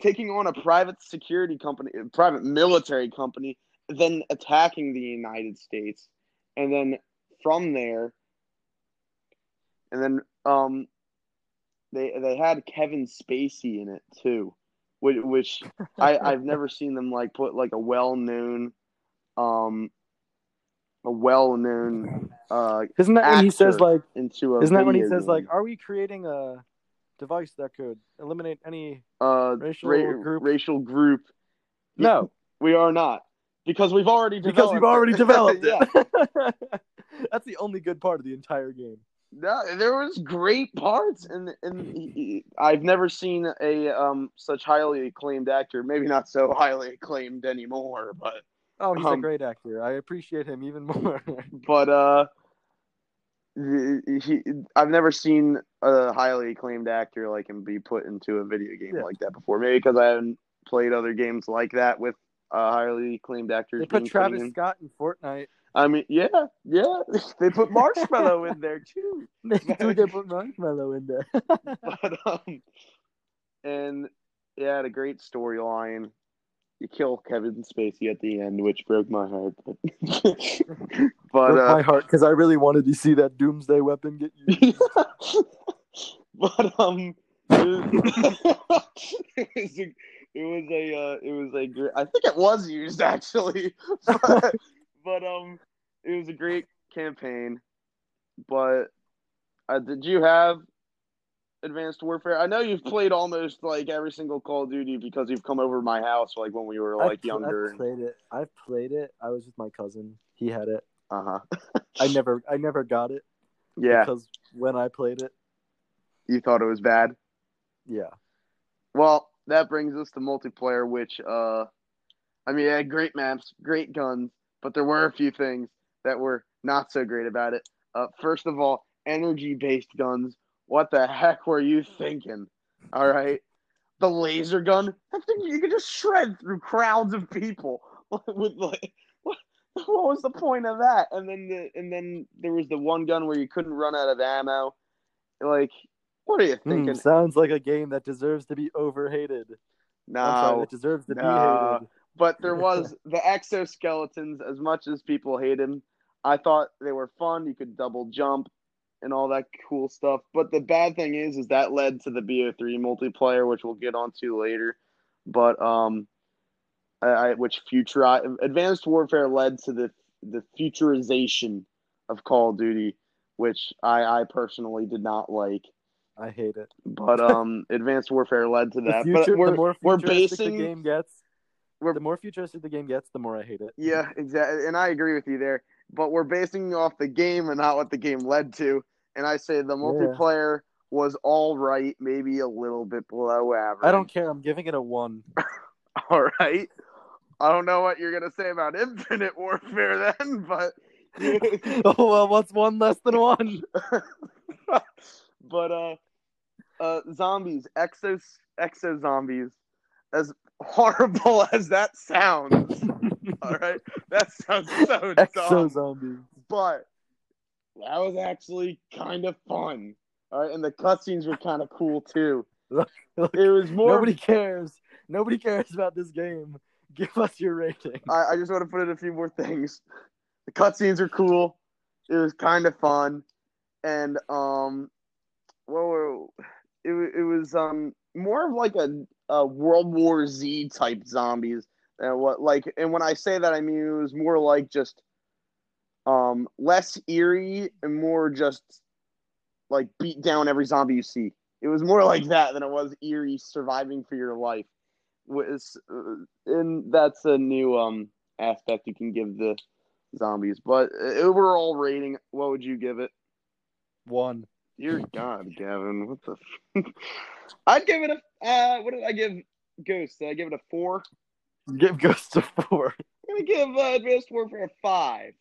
taking on a private security company, private military company, then attacking the United States, and then from there, and then um, they they had Kevin Spacey in it too, which, which I <laughs> I've never seen them like put like a well known, um, a well known uh Isn't that when he says like? into a. Isn't that when he says like? Are we creating a device that could eliminate any? uh racial ra- group? racial group? No, we are not because we've already because developed we've already it. developed it. <laughs> <laughs> That's the only good part of the entire game. No, there was great parts, and and I've never seen a um such highly acclaimed actor. Maybe not so highly acclaimed anymore, but Oh, he's a Um, great actor. I appreciate him even <laughs> more. but uh, he, I've never seen a highly acclaimed actor like him be put into a video game Yeah. like that before. Maybe because I haven't played other games like that with uh, highly acclaimed actors. they put Travis in. Scott in Fortnite. I mean, yeah, yeah, <laughs> they put Marshmello in there too. <laughs> They they put Marshmello in there. <laughs> but um, and yeah, it had a great storyline. You kill Kevin Spacey at the end, which broke my heart. But, <laughs> but Broke uh, my heart because I really wanted to see that Doomsday weapon get <laughs> used. but um, it was, <laughs> it was a, it was a, uh, it was a great. I think it was used actually, but, but um, it was a great campaign. But uh, did you have Advanced Warfare? I know you've played almost like every single Call of Duty because you've come over my house like when we were like I've, younger. I've played it. I've played it. I was with my cousin. He had it. Uh huh. <laughs> I never, I never got it Yeah, because when I played it, you thought it was bad. yeah, Well, that brings us to multiplayer, which uh, I mean, it had great maps, great guns, but there were a few things that were not so great about it. Uh, first of all, energy-based guns. What the heck were you thinking? All right, the laser gun. That thing you could just shred through crowds of people <laughs> with like. What, what was the point of that? And then the and then there was the one gun where you couldn't run out of ammo. Like, what are you Hmm, thinking? sounds like a game that deserves to be overhated. no, sorry, that deserves to be no. hated. but there <laughs> was the exoskeletons. As much as people hate them, I thought they were fun. You could double jump and all that cool stuff. But the bad thing is, is that led to the BO3 multiplayer, which we'll get onto later. But um, I, I which future Advanced Warfare led to the the futurization of Call of Duty, which I I personally did not like. I hate it. But um, <laughs> Advanced Warfare led to that. future, but we're the more we're basing the game gets, we're- the more futuristic the game gets, the more I hate it. Yeah, exactly. And I agree with you there. But we're basing off the game and not what the game led to. And I say the multiplayer was all right, maybe a little bit below average. I don't care. I'm giving it a one. <laughs> All right. I don't know what you're gonna say about <laughs> Infinite Warfare then, but oh <laughs> well, what's one less than one? but uh, uh, zombies, exos, exo zombies, as horrible as that sounds. <laughs> all right, that sounds so <laughs> dumb. zombies. but that was actually kind of fun. All right, and the cutscenes were kind of cool too. <laughs> Look, look, It was more. Nobody cares. Nobody cares about this game. Give us your rating. I, I just want to put in a few more things. The cutscenes are cool. It was kind of fun, and um, well, it it was um more of like a, a World War Z type zombies. And what like, and when I say that, I mean it was more like just um less eerie and more just like beat down every zombie you see. It was more like that than it was eerie surviving for your life. Was uh, and that's a new um aspect you can give the zombies. But uh, overall rating, what would you give it? One. Dear God, Gavin, what the? F- <laughs> I'd give it a. Uh, what did I give Ghost? Did I give it a four? Give Ghost a four. I'm gonna give uh, Advanced Warfare a five.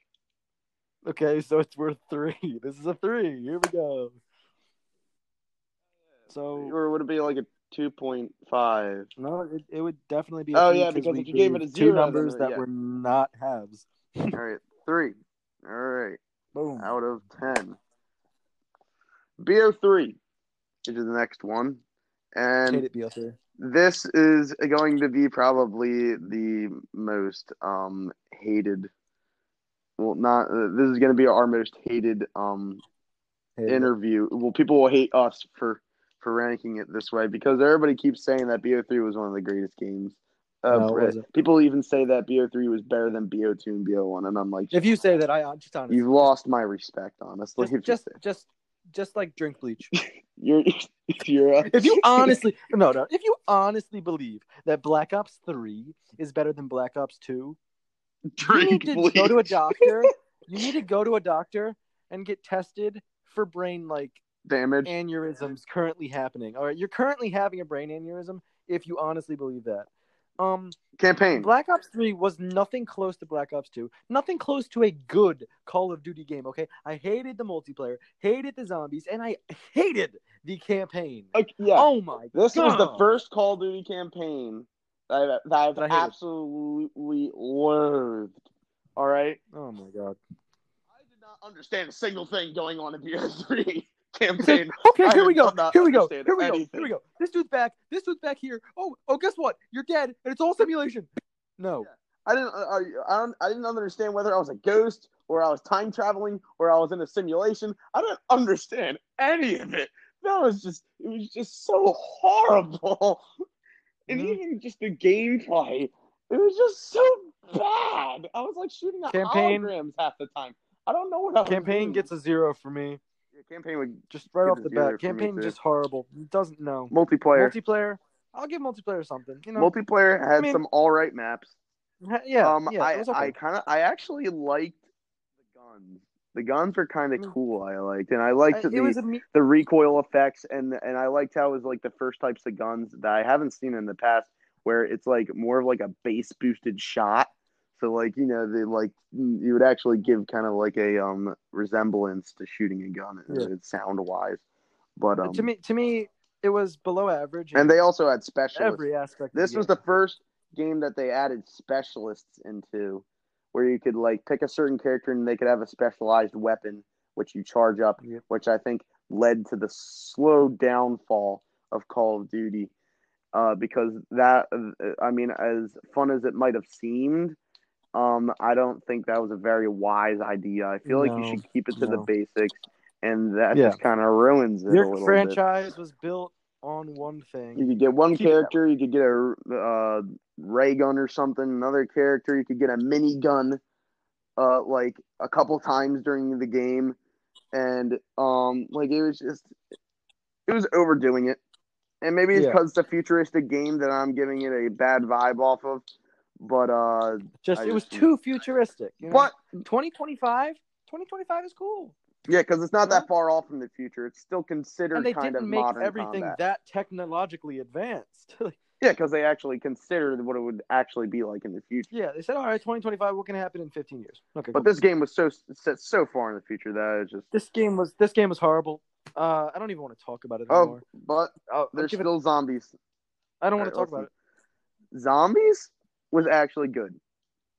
Okay, so it's worth three. <laughs> This is a three. Here we go. So Or would it be like a two point five? no, it, it would definitely be. A Oh, three yeah, because if you gave it a two zero, then numbers it- that yeah. were not halves. <laughs> All right, three. All right, Boom. out of ten. BO3, which is the next one, and Hate it, BO3. This is going to be probably the most um hated well not uh, this is going to be our most hated um Hate it. interview. Well people will hate us for for ranking it this way because everybody keeps saying that bo3 was one of the greatest games uh, No, people even say that bo3 was better than bo2 and bo1 and i'm like If you say that, I just honestly, you've lost my respect honestly just, just, just, just like drink bleach. <laughs> you're <laughs> you're uh, if you <laughs> honestly, no, no, if you honestly believe that Black Ops Three is better than Black Ops Two, drink you need to bleach. go to a doctor. you need to go to a doctor and get tested for brain like damage aneurysms currently happening. All right, you're currently having a brain aneurysm if you honestly believe that. Um, campaign Black Ops 3 was nothing close to Black Ops 2. Nothing close to a good Call of Duty game, okay? I hated the multiplayer, hated the zombies, and I hated the campaign. yeah Oh my This was the first Call of Duty campaign that, I- that I've That I absolutely loathed. All right, Oh my god. I did not understand a single thing going on in PS3 campaign. <laughs> Okay, I here we go. Here we go. Here we go. anything. Here we go. This dude's back. This dude's back here. Oh, oh, guess what? You're dead, and it's all simulation. No. I didn't. I, I don't. I didn't understand whether I was a ghost or I was time traveling or I was in a simulation. I didn't understand any of it. That was just. It was just so horrible, <laughs> and Mhm. even just the gameplay. It was just so bad. I was like shooting at Campaign- holograms half the time. I don't know what I Campaign doing. gets a zero for me. Yeah, campaign would Just right off the bat, campaign just horrible. It doesn't know multiplayer. multiplayer. I'll give multiplayer something. You know, multiplayer had I mean- some all right maps. Yeah, um, yeah. I okay. I kind of I actually liked the guns. The guns were kind of Mm. cool. I liked, and I liked I- the it was a me- the recoil effects, and and I liked how it was like the first types of guns that I haven't seen in the past, where it's like more of like a bass boosted shot. So like you know they like you would actually give kind of like a um resemblance to shooting a gun, Yeah. sound wise. But um, to me, to me, it was below average. and they also had specialists. every aspect. This the was the first game that they added specialists into, where you could like pick a certain character and they could have a specialized weapon which you charge up, Yep. which I think led to the slow downfall of Call of Duty. Uh, because that, uh, I mean, as fun as it might have seemed, um, I don't think that was a very wise idea. I feel like you should keep it to the basics, and that Yeah. just kind of ruins it a Your little bit. franchise was built on one thing. You could get one Keep character. You could get a uh, ray gun or something. Another character. You could get a mini gun, uh, like a couple times during the game, and um, like it was just, it was overdoing it. And maybe it's Yeah. because it's a futuristic game that I'm giving it a bad vibe off of. But uh, Just I it was just- too futuristic. You know? but 2025, 2025 is cool. yeah, because it's not that far off from the future. It's still considered And they kind didn't of make modern everything combat. that technologically advanced. <laughs> Yeah, because they actually considered what it would actually be like in the future. yeah, they said, all right, 2025, what can happen in 15 years? Okay, But cool. this game was so set so far in the future that it's just this game was this game was horrible. Uh, I don't even want to talk about it oh, anymore. but I'll- I'll there's give it- still zombies. I don't want to Alright, talk about it. Zombies was actually good.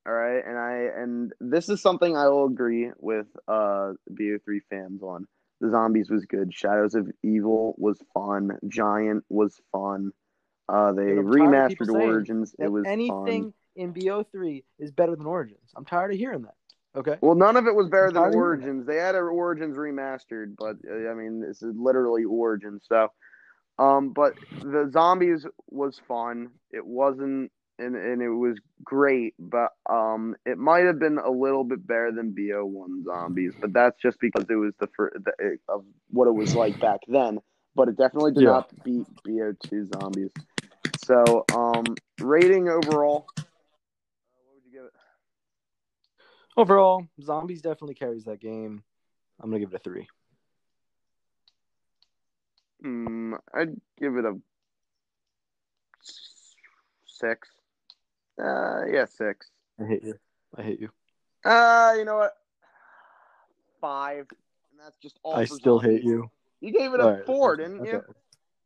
All right, and I and this is something I will agree with uh BO3 fans on. The zombies was good. Shadows of Evil was fun. Giant was fun. Uh, they Dude, I'm tired of people remastered Origins. It was anything fun. in BO3 is better than Origins. I'm tired of hearing that. Okay. Well, none of it was better than tired of hearing Origins. They had Origins remastered, but uh, I mean, this is literally Origins. So, um, but the zombies was fun. It wasn't, and and it was great, but um, it might have been a little bit better than BO1 zombies, but that's just because it was the first the, of what it was like back then. But it definitely did Yeah. not beat BO2 zombies. So, um, rating overall, uh, what would you give it? Overall, Zombies definitely carries that game. I'm gonna give it a three. Hmm, I'd give it a six. Uh, yeah, six. I hate you. I hate you. Uh, you know what? Five. And that's just all. I for still hate you. You gave it a All right, four, didn't okay. you?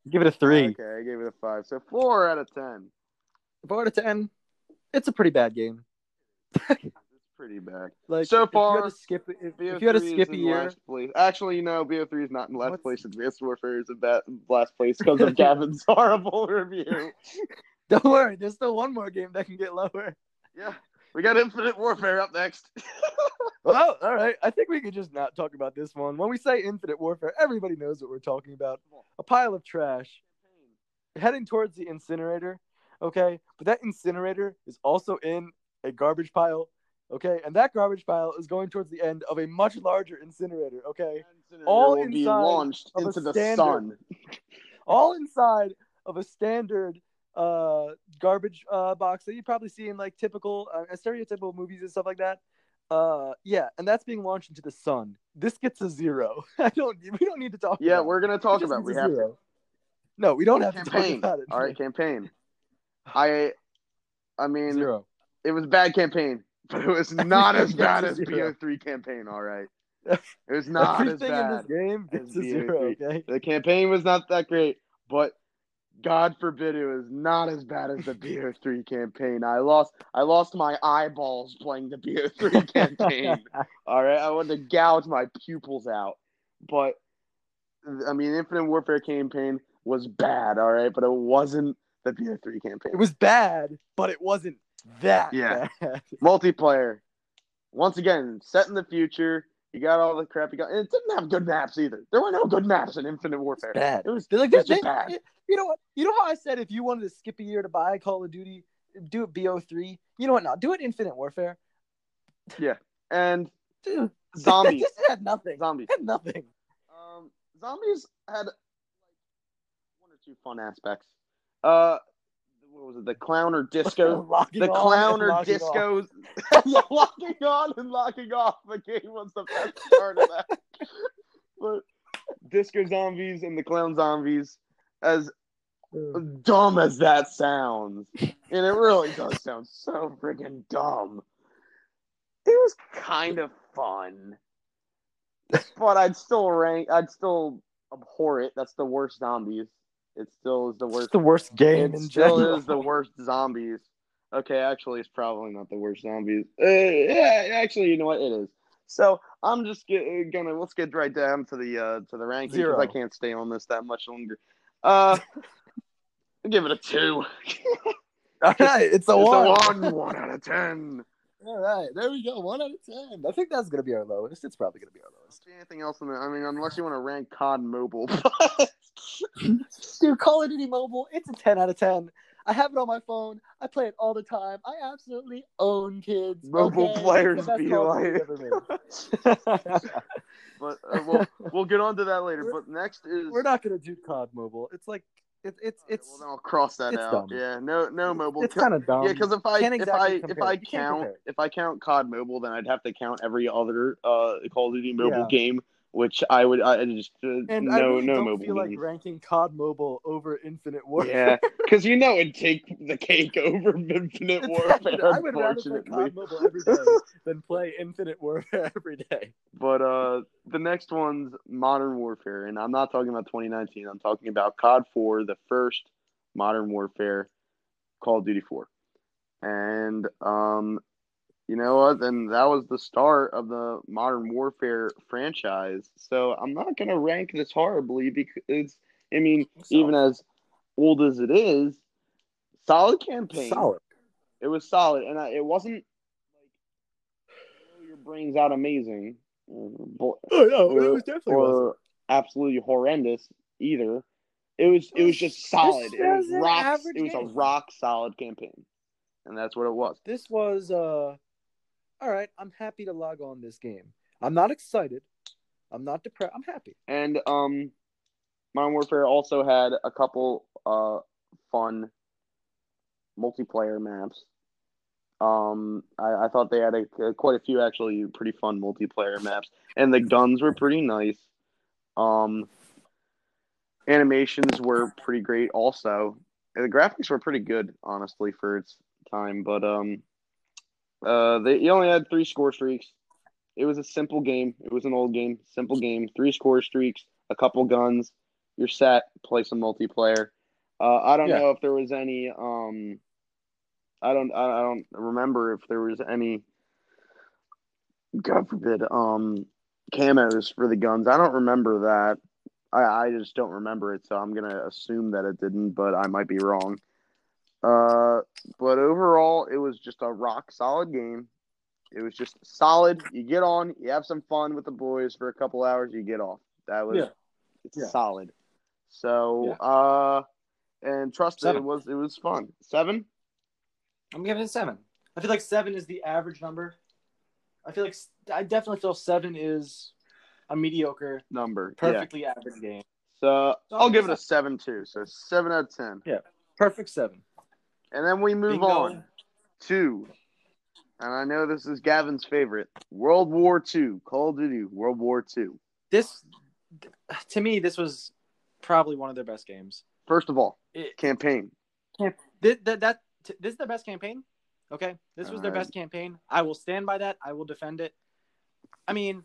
Give it a three. Okay, I gave it a five. So four out of ten. Four out of ten. It's a pretty bad game. <laughs> It's pretty bad. Like So if you far, had to skip if, if you had to skip a in year. Actually, you know, BO3 is not in last What's- place. Advanced Warfare is in ba- last place because of <laughs> Gavin's <laughs> horrible review. Don't worry. There's still one more game that can get lower. Yeah, we got Infinite Warfare up next. Well, <laughs> oh, all right. I think we could just not talk about this one. When we say Infinite Warfare, everybody knows what we're talking about. A pile of trash heading towards the incinerator. Okay, but that incinerator is also in a garbage pile. Okay, and that garbage pile is going towards the end of a much larger incinerator. Okay, All will be launched into the standard. sun. <laughs> all inside of a standard uh garbage uh box that you probably see in like typical uh, stereotypical movies and stuff like that uh yeah and that's being launched into the sun this gets a zero <laughs> i don't we don't need to talk Yeah, about it. we're gonna talk just about. it. We have to. no we don't have to talk about it All right, <laughs> campaign. I, I mean, zero it was bad campaign, <laughs> but it was not as bad as a. BO3 campaign. All right, it was not as everything in this bad. game gets a zero okay The campaign was not that great, but God forbid it was not as bad as the <laughs> BO3 campaign. I lost I lost my eyeballs playing the BO3 <laughs> campaign. All right, I wanted to gouge my pupils out. But I mean, Infinite Warfare campaign was bad, all right, but it wasn't the BO3 campaign. it was bad but it wasn't that Yeah. bad <laughs> multiplayer. Once again, set in the future. You got all the crap you got. And it didn't have good maps either. There were no good maps in Infinite Warfare. bad It was They're like, It's they- just bad. You know what? You know how I said if you wanted to skip a year to buy Call of Duty, do it BO3. You know what? Now do it Infinite Warfare. Yeah, and <laughs> Dude, zombies. this had nothing. zombies. Had nothing. Um, zombies had like one or two fun aspects. Uh, what was it? The clown or disco? <laughs> The on clown or locking disco? <laughs> <laughs> yeah, locking on and locking off the game was the best part of that. but disco zombies and the clown zombies, as dumb as that sounds, and it really does sound so freaking dumb. It was kind of fun, but I'd still rank. I'd still abhor it. That's the worst zombies. It still is the worst. It's the worst game It in still general. is the worst zombies. Okay, actually, it's probably not the worst zombies. Uh, yeah, actually, you know what? It is. So I'm just get, gonna let's get right down to the uh, to the rankings because I can't stay on this that much longer. Uh, <laughs> give it a two. <laughs> All right, it's a It's one. a one, one out of ten. All right, there we go. One out of ten. I think that's gonna be our lowest. It's probably gonna be our lowest. Anything else in there? I mean, unless you want to rank COD Mobile. <laughs> Dude, Call of Duty Mobile, it's a ten out of ten. I have it on my phone. I play it all the time. I absolutely own kids. Mobile okay? Players be Call of Duty like. <laughs> but uh, we'll we'll get on to that later. But next is We're not gonna do COD Mobile. It's like it, it's it's well, then I'll cross that out. dumb. Yeah, no, no mobile. it's kind of dumb. Yeah, because if I Can't if exactly I if. I count if I count COD Mobile, then I'd have to count every other uh Call of Duty mobile Yeah. game, which I would I just uh, and no I really no don't mobile feel like ranking COD Mobile over Infinite Warfare. Yeah, <laughs> because you know it'd take the cake over <laughs> Infinite Warfare. I would rather play COD Mobile every day than play Infinite Warfare <laughs> every day. but uh, the next one's Modern Warfare, and I'm not talking about 2019. I'm talking about COD 4, the first Modern Warfare Call of Duty 4, and um, you know what? Then that was the start of the Modern Warfare franchise. So I'm not gonna rank this horribly because I mean, even as old as it is, solid campaign. solid. It was solid, and I, it wasn't like your brains out amazing, or, Oh no, Or- it was definitely wasn't. or absolutely horrendous either. It was it was just solid. It was was rock. It was a rock solid campaign, and that's what it was. This was uh all right, I'm happy to log on this game. I'm not excited. I'm not depressed. I'm happy. And um, Modern Warfare also had a couple uh fun multiplayer maps. Um, I, I thought they had a, quite a few actually pretty fun multiplayer maps, and the guns were pretty nice. Um, animations were pretty great also. And the graphics were pretty good, honestly, for its time. But um, uh, they you only had three score streaks. It was a simple game. It was an old game, simple game. Three score streaks, a couple guns. You're set. Play some multiplayer. Uh, I don't Yeah. know if there was any. Um, I don't. I I don't remember if there was any. God forbid. Um, camos for the guns. I don't remember that. I, I just don't remember it, so I'm gonna assume that it didn't, but I might be wrong. Uh, but overall, it was just a rock solid game. It was just solid. You get on, you have some fun with the boys for a couple hours, you get off. That was Yeah. it's Yeah. solid. So Yeah. uh, and trust it, it was it was fun. Seven. I'm giving it seven. I feel like seven is the average number. I feel like I definitely feel seven is a mediocre, number. Perfectly average game. So So I'll give it a seven too. So seven out of ten. Yeah, Perfect seven. And then we move Bingo. on to, and I know this is Gavin's favorite, World War II, Call of Duty, World War II. This, to me, this was probably one of their best games. First of all, It, campaign. This, that, that t- this is their best campaign. Okay, this was their Alright. best campaign. I will stand by that. I will defend it. I mean,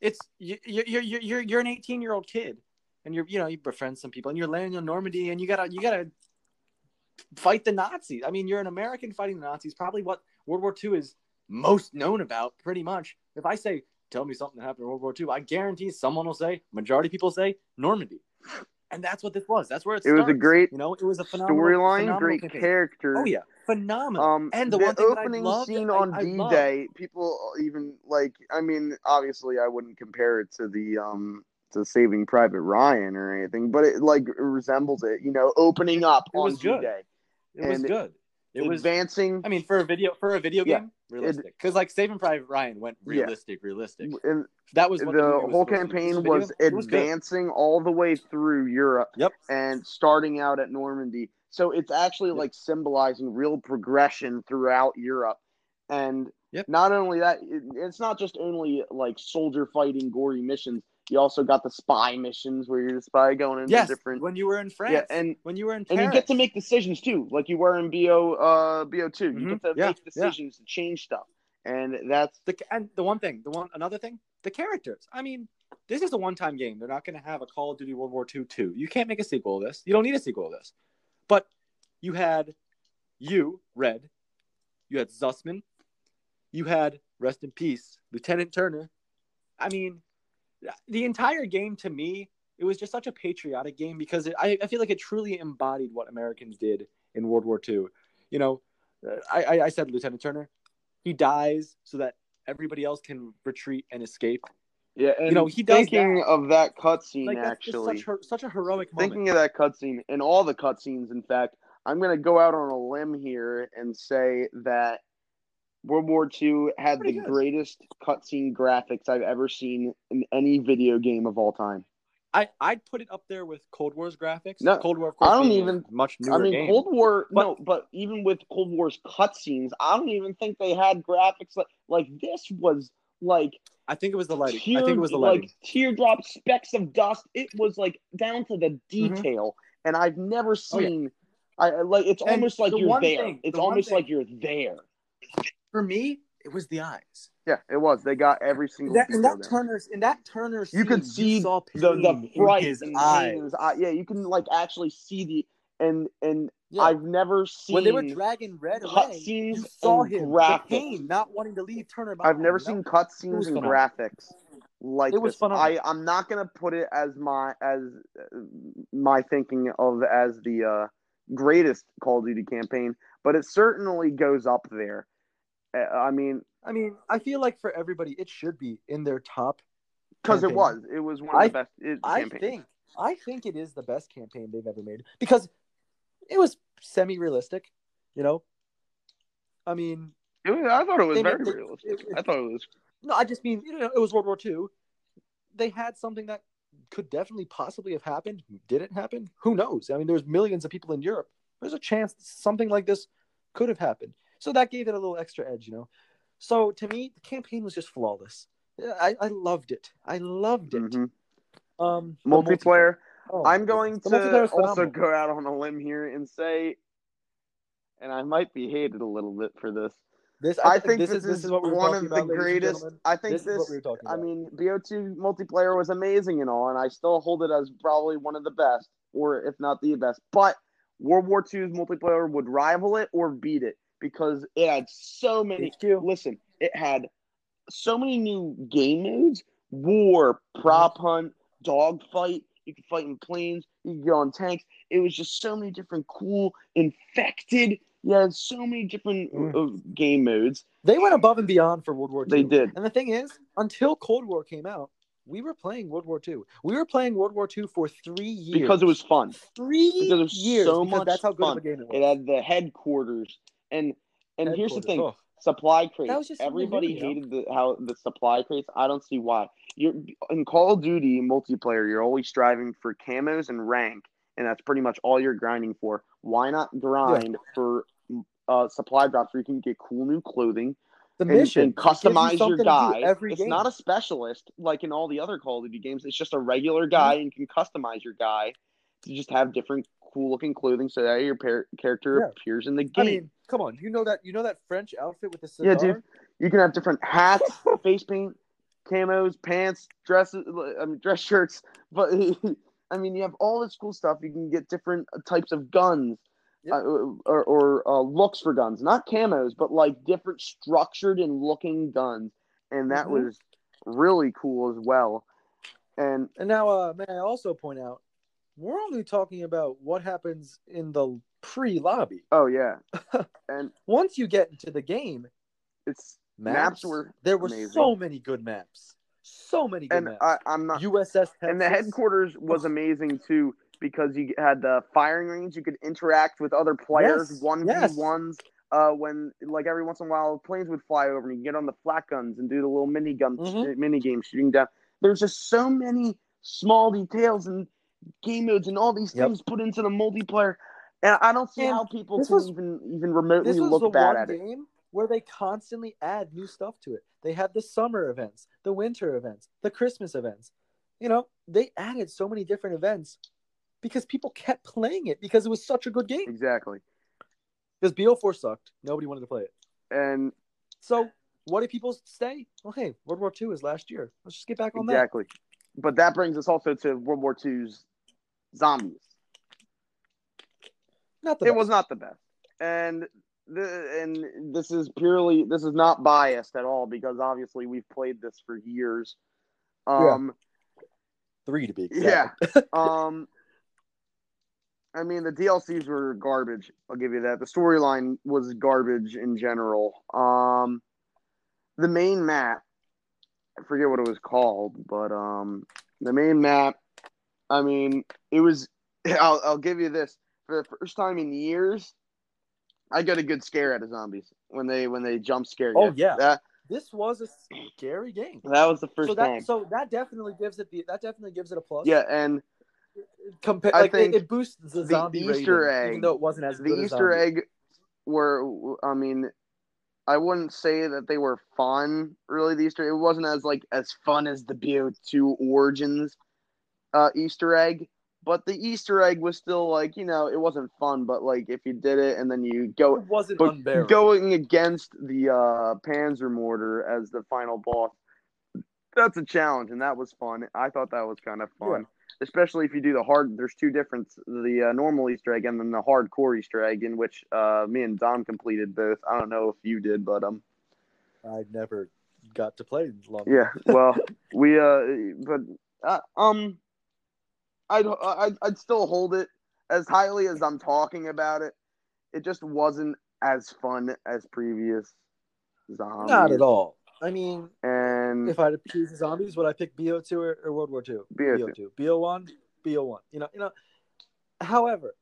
it's you, you, you're you're you're you're an 18 year old kid, and you're you know you befriend some people, and you're landing on Normandy, and you gotta you gotta fight the Nazis. I mean, you're an American fighting the Nazis. Probably what World War II is most known about, pretty much. If I say, "Tell me something that happened in World War II," I guarantee someone will say, majority of people say Normandy, and that's what this was. That's where it. It was a great You know, it was a phenomenal Storyline, great campaign. character. Oh yeah, phenomenal. Um, And the the, opening loved- scene on I D loved- Day, people even like. I mean, obviously, I wouldn't compare it to the um to Saving Private Ryan or anything, but it like resembles it. You know, opening up It on was good. Day. It was and- good. It was. advancing. I mean, for a video for a video Yeah, game, realistic. Because like Saving Private Ryan went Yeah. realistic, realistic. and That was what the movie was whole campaign was was advancing all the way through Europe Yep. and starting out at Normandy. So it's actually Yep. like symbolizing real progression throughout Europe. And Yep. not only that, it, it's not just only like soldier fighting, gory missions. You also got the spy missions where you're the spy going into Yes, different. when you were in France. yeah, and when you were in and you get to make decisions too, like you were in Bo uh Bo two. You Mhm. get to Yeah, make yeah. decisions to change stuff, and that's the and the one thing, the one another thing, the characters. I mean, this is a one-time game. They're not going to have a Call of Duty World War II two. You can't make a sequel of this. You don't need a sequel of this. But you had you, Red. You had Zussman. You had rest in peace, Lieutenant Turner. I mean, the entire game to me, it was just such a patriotic game because it, I, I feel like it truly embodied what Americans did in World War II. You know, I, I, I said Lieutenant Turner, he dies so that everybody else can retreat and escape. yeah. And know, he does thinking that. of that cutscene Like actually. such, such a heroic moment. Thinking of that cutscene and all the cutscenes, in fact, I'm going to go out on a limb here and say that World War II had Pretty the good. greatest cutscene graphics I've ever seen in any video game of all time. I I'd put it up there with Cold War's graphics. No, Cold War, of course, I don't even- much newer I mean, game. Cold War, But- no, but even with Cold War's cutscenes, I don't even think they had graphics like like this was like I think it was the lighting. tear, I think it was the lighting. like teardrop specks of dust. It was like down to the Mm-hmm. detail, and I've never Oh, yeah. seen. I I- like it's And almost like you're there. thing- it's the almost like you're there. For me, it was the eyes. Yeah, it was. They got every single That, in detail that. Turner's in that Turner's You could see saw the the in his in eyes. his eye. Yeah, you can like actually see the and and Yeah. I've never seen. when they were dragging Red away, cutscenes you saw and him graphics. the pain, not wanting to leave Turner. I've never seen cutscenes and graphics like It was this. phenomenal. I I'm not gonna put it as my as uh, my thinking of as the uh, greatest Call of Duty campaign, but it certainly goes up there. I mean, I mean, I feel like for everybody, it should be in their top. because it was, it was one of I- the best it, I campaigns. think, I think it is the best campaign they've ever made because it was semi-realistic. You know, I mean, It was- I thought it was very made- realistic. it- I thought it was. no, I just mean, you know, it was World War II. They had something that could definitely possibly have happened. Did it happen? Who knows? I mean, there's millions of people in Europe. There's a chance something like this could have happened. So that gave it a little extra edge, you know. So to me, the campaign was just flawless. I, I loved it. I loved it. Mhm. Um, the Multiplayer. Oh, I'm going to also go out on a limb here and say, and I might be hated a little bit for this. This I, I, think this, this, is this is what we were one of the about, and greatest. I think This, this. is what we were talking I mean, BO2 multiplayer was amazing and all, and I still hold it as probably one of the best, or if not the best. But World War II's multiplayer would rival it or beat it because it had so many. Listen, it had so many new game modes: war, prop hunt, dog fight. You could fight in planes. You could go on tanks. It was just so many different cool infected. Yeah, so many different Mm. uh, game modes. They went above and beyond for World War II. They did. And the thing is, until Cold War came out, we were playing World War II. We were playing World War II for three years. because it was fun. three because it was years. so much that's how good fun. of a game it was. It had the headquarters, and and here's the thing: Oh. supply crates. was just Everybody new, hated the how the supply crates. I don't see why. You're in Call of Duty multiplayer. You're always striving for camos and rank, and that's pretty much all you're grinding for. Why not grind for uh, supply drops where you can get cool new clothing the and, mission and It gives you customize your something to do guy? every It's game. not a specialist like in all the other Call of Duty games. It's just a regular guy, and you can customize your guy to just have different cool looking clothing so that your par- character Yeah. appears in the I game. mean, come on, you know that you know that French outfit with the cigar. Yeah, dude. you can have different hats, <laughs> face paint, camos, pants, dresses, I mean, dress shirts. But <laughs> I mean, you have all this cool stuff. You can get different types of guns. Yep. Uh, or or uh, looks for guns, not camos, but like different structured and looking guns, and that Mhm. was really cool as well. And And now, uh, may I also point out, we're only talking about what happens in the pre-lobby. oh yeah, <laughs> and Once you get into the game, it's maps, Maps were there were amazing. so many good maps, so many good and maps. I, I'm not USS Texas. and the headquarters was amazing too because you had the firing range. You could interact with other players, one v ones. Uh, when like every once in a while planes would fly over and you get on the flak guns and do the little mini gun Mhm. mini game shooting down. There's just so many small details and game modes and all these Yep. things put into the multiplayer, and I don't see And how people can was- even even remotely This was the look bad at it. game where they constantly add new stuff to it. They had the summer events, the winter events, the Christmas events. You know, they added so many different events because people kept playing it because it was such a good game. Exactly, Because BO4 sucked. Nobody wanted to play it. and So what do people say? Well, hey, World War II is last year. Let's just get back on that. exactly. But that brings us also to World War II's zombies. Not the it best. was not the best. And the and this is purely this is not biased at all because obviously we've played this for years. Um three to be exact. yeah, <laughs> um i mean the dlcs were garbage. I'll give you that. The storyline was garbage in general. Um the main map i forget what it was called but um the main map i mean it was <laughs> i'll, I'll give you this for the first time in years i got a good scare out of zombies when they when they jump scare you Oh, yeah. that This was a scary game. that was the first so that time so that definitely gives it the that definitely gives it a plus. yeah and Compa- I like think it, it boosts the, the zombie Easter rating, egg- even though it wasn't as the Easter egg were I mean I wouldn't say that they were fun really the Easter it wasn't as like as fun as the BO2 Origins uh Easter egg but the Easter egg was still like you know it wasn't fun but like if you did it and then you go It wasn't but unbearable. going against the uh Panzermörder as the final boss that's a challenge and that was fun I thought that was kind of fun especially if you do the hard. There's two different: the uh, normal Easter egg and then the hardcore Easter egg, in which uh, me and Dom completed both. I don't know if you did, but um, I never got to play long. yeah. <laughs> Well, we uh, but uh, um, I'd, I'd I'd still hold it as highly as I'm talking about it. It just wasn't as fun as previous zombies. Not at all. I mean, And if I had to choose zombies, would I pick BO2 or, or World War II? BO2. BO1, BO1. You know, you know. However,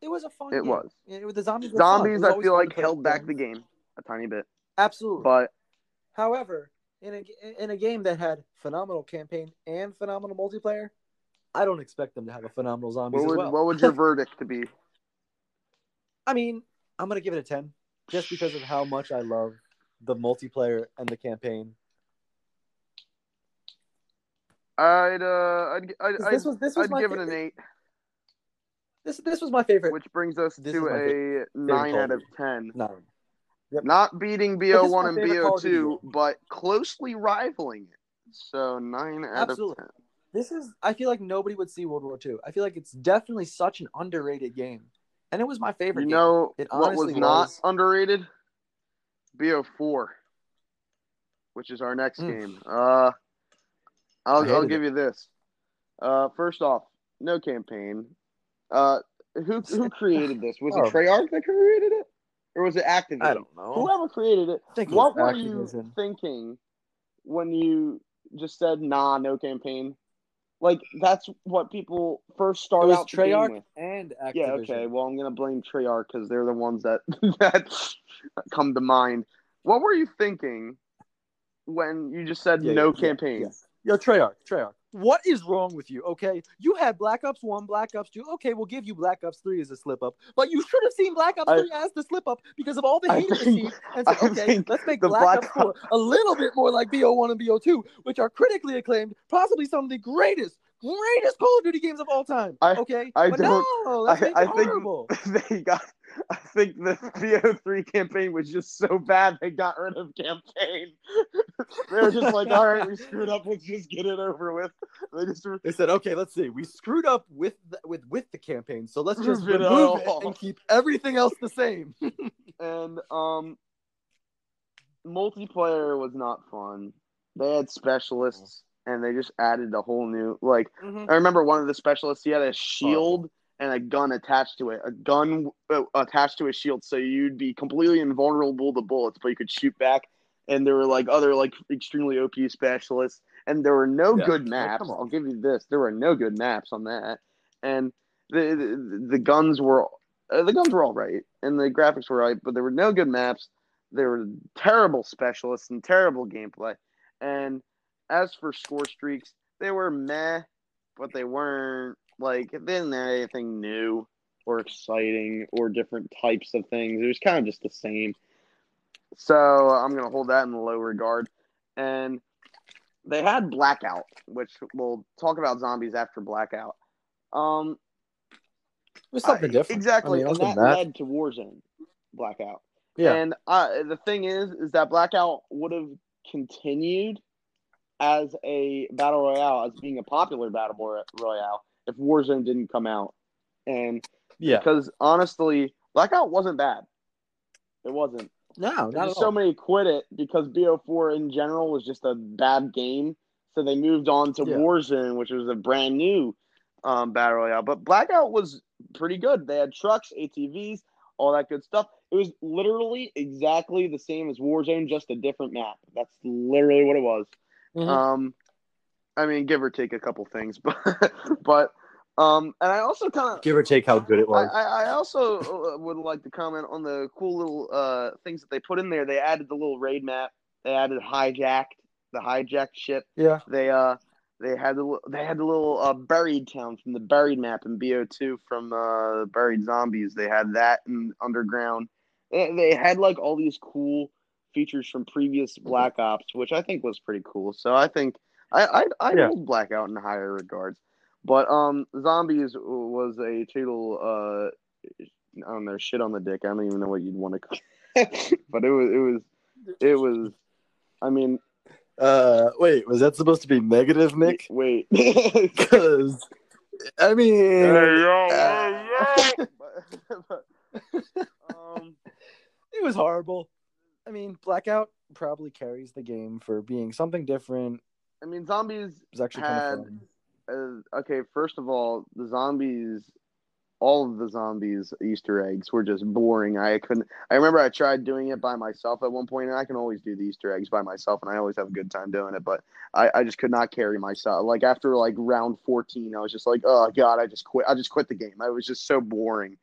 it was a fun. it game. was the zombies. Zombies. I feel like held back the game a tiny bit, Absolutely. but However, in a in a game that had phenomenal campaign and phenomenal multiplayer, I don't expect them to have a phenomenal zombies what would well. what would your <laughs> verdict to be? I mean, I'm gonna give it a ten, just because of how much I love the multiplayer and the campaign. I'd uh, I'd I'd, I'd, This was this was I'd give it an eight, This this was my favorite. which brings us This to a nine out of ten. nine. Yep. Not beating BO1 and favorite Call of Duty BO2, but closely rivaling it. So nine out Absolutely. of ten. This is I feel like nobody would see World War II. I feel like it's definitely such an underrated game, and it was my favorite. You game. It what was honestly not was. underrated? BO4, which is our next Mm. game. Uh, I'll I'll give you this. Uh, first off, no campaign. Uh, who <laughs> who created this? Was Oh. it Treyarch that created it, or was it Activision? I don't know. Whoever created it, what was were you thinking when you just said nah, no campaign? Like that's what people first It start was out Treyarch with. and Activision. Yeah, okay. Well, I'm gonna blame Treyarch because they're the ones that <laughs> that come to mind. What were you thinking when you just said Yeah, no yeah, campaign? yeah. Yo, Treyarch, Treyarch. What is wrong with you? Okay, you had Black Ops One, Black Ops Two. Okay, we'll give you Black Ops Three as a slip up, but you should have seen Black Ops I- Three as the slip up because of all the hate received, and I okay, let's make Black, Black Ops Four a little bit more like BO One and BO Two, which are critically acclaimed, possibly some of the greatest, greatest Call of Duty games of all time. I- okay, I but don't- no, let's I- make I think- <laughs> they got. <laughs> I think the BO3 campaign was just so bad they got rid of campaign. <laughs> they were just like, all right, we screwed up. Let's just get it over with. They just were They said, "Okay, let's see. We screwed up with the, with with the campaign, so let's just <laughs> Remove it remove it all." and keep everything else the same." and um multiplayer was not fun. They had specialists and they just added a whole new like I remember one of the specialists he had a shield and a gun attached to it. A gun uh, attached to a shield so you'd be completely invulnerable to bullets but you could shoot back and there were like other like extremely OP specialists and there were no Yeah. good maps. come on. I'll give you this. There were no good maps on that. and the the, the guns were uh, the guns were all right, and the graphics were right, but there were no good maps. There were terrible specialists and terrible gameplay. And as for score streaks, they were meh, but they weren't like they didn't have anything new or exciting or different types of things. It was kind of just the same. So I'm gonna hold that in low regard. And they had Blackout, which we'll talk about zombies after Blackout. Um, It was something I- different. Exactly, I mean, and that, that- led to Warzone Blackout. Yeah. And uh, the thing is, is that Blackout would have continued as a battle royale, as being a popular battle royale, if Warzone didn't come out. And yeah. because honestly, Blackout wasn't bad. It wasn't. No, not There's at so many quit it because BO4 in general was just a bad game. So they moved on to Yeah. Warzone, which was a brand new um, battle royale. But Blackout was pretty good. They had trucks, ATVs, all that good stuff. It was literally exactly the same as Warzone, just a different map. That's literally what it was. Mhm. Um, I mean, give or take a couple things, <laughs> but but um, and I also kind of Give or take how good it was. I I also uh, would like to comment on the cool little uh, things that they put in there. They added the little raid map. They added hijacked the hijacked ship. yeah. They uh they had the they had the little uh, buried town from the buried map in BO2 from uh, buried zombies. They had that in underground. They, they had like all these cool features from previous Black Ops, which I think was pretty cool. So I think I I I Yeah. hold Blackout in higher regards. But um, zombies was a total uh, I don't know, shit on the dick. I don't even know what you'd want to call <laughs> it. but it was it was it was. I mean, Uh, wait, was that supposed to be negative, Nick? <laughs> Wait. <laughs> Because, I mean, uh, But- um, it was horrible. I mean, Blackout probably carries the game for being something different. I mean, zombies. was actually kind of fun. Uh, okay, first of all, the zombies, all of the zombies Easter eggs were just boring. I couldn't. I remember I tried doing it by myself at one point, and I can always do the Easter eggs by myself, and I always have a good time doing it. But I, I just could not carry myself. Like after like round fourteen, I was just like, oh god, I just quit. I just quit the game. I was just so boring.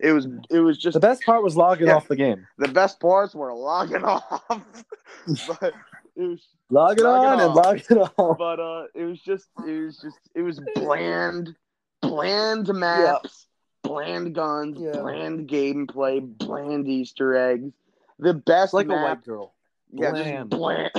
It was. It was just The best part was logging Yeah. off the game. the best parts were logging <laughs> off, <laughs> but it was Log it Log it on and off. log it off. <laughs> but uh it was just it was just it was bland bland maps bland guns Yeah. bland gameplay bland easter eggs the best Like a white girl. yeah bland. just bland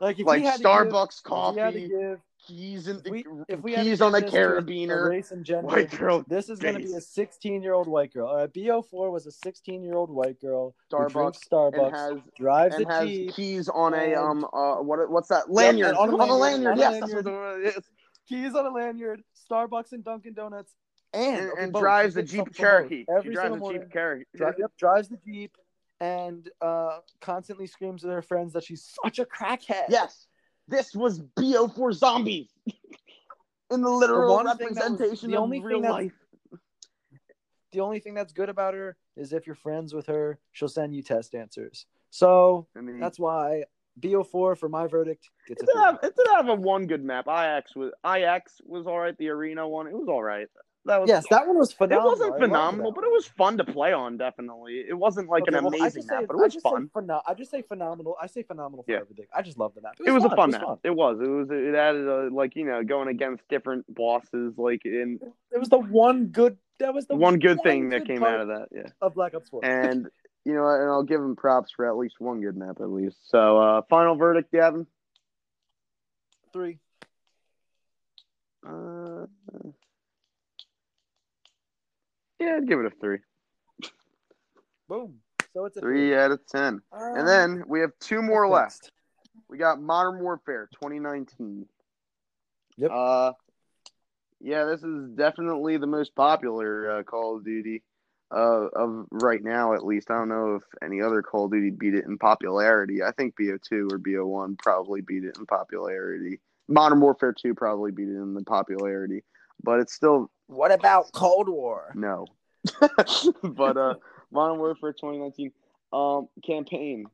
Like if like we had to starbucks give, if we had to coffee give, keys and if we, if we keys on the this a- a carabiner race and <laughs> gender, white girl this is going to be a 16 year old white girl. All right, BO4 was a 16 year old white girl starbucks Starbucks, and has drives and a has Jeep, keys on a um uh what what's that lanyard and on a on a lanyard, lanyard, on a yes that's what is. keys on a lanyard, Starbucks and Dunkin' Donuts, and, and, and drives the Jeep something for both. Cherokee. Every she drives the Jeep. Cherokee. Dri- yep, drives the Jeep and uh, constantly screams to her friends that she's such a crackhead. Yes, this was BO4 zombies <laughs> in the literal one thing was- representation the of only real thing that's- life. The only thing that's good about her is if you're friends with her, she'll send you test answers. So I mean, that's why BO4 for my verdict gets it a did, have, three. it did have a one good map. IX was IX was all right. The arena one, it was all right. That was Yes, that one was phenomenal. It wasn't phenomenal, that but it was fun to play on. Definitely, it wasn't like Okay, an well, amazing say- map, but it I was fun. pheno- I just say phenomenal. I say phenomenal for Yeah. everything. I just love the map. It was a fun It map. was, It was. It was. It added a, like you know going against different bosses. Like in It was the one good. That was the one good one thing that came out of that. Yeah. of Black Ops 4. and you know, and I'll give him props for at least one good map at least. So, uh, final verdict, Gavin. Three. Uh, yeah, I'd give it a three. Boom. So it's a Three out of ten. Um, And then we have two more left. We got Modern Warfare 2019. Yep. Uh, yeah, this is definitely the most popular uh, Call of Duty uh, of right now, at least. I don't know if any other Call of Duty beat it in popularity. I think BO2 or BO1 probably beat it in popularity. Modern Warfare 2 probably beat it in the popularity, but it's still What about Cold War? no. <laughs> but uh, Modern Warfare 2019 um, campaign.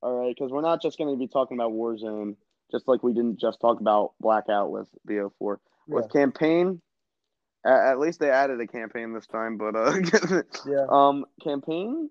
All right, because we're not just going to be talking about Warzone, just like we didn't just talk about Blackout with BO4. Yeah. With campaign, At, at least they added a campaign this time, but uh, <laughs> Yeah. um, campaign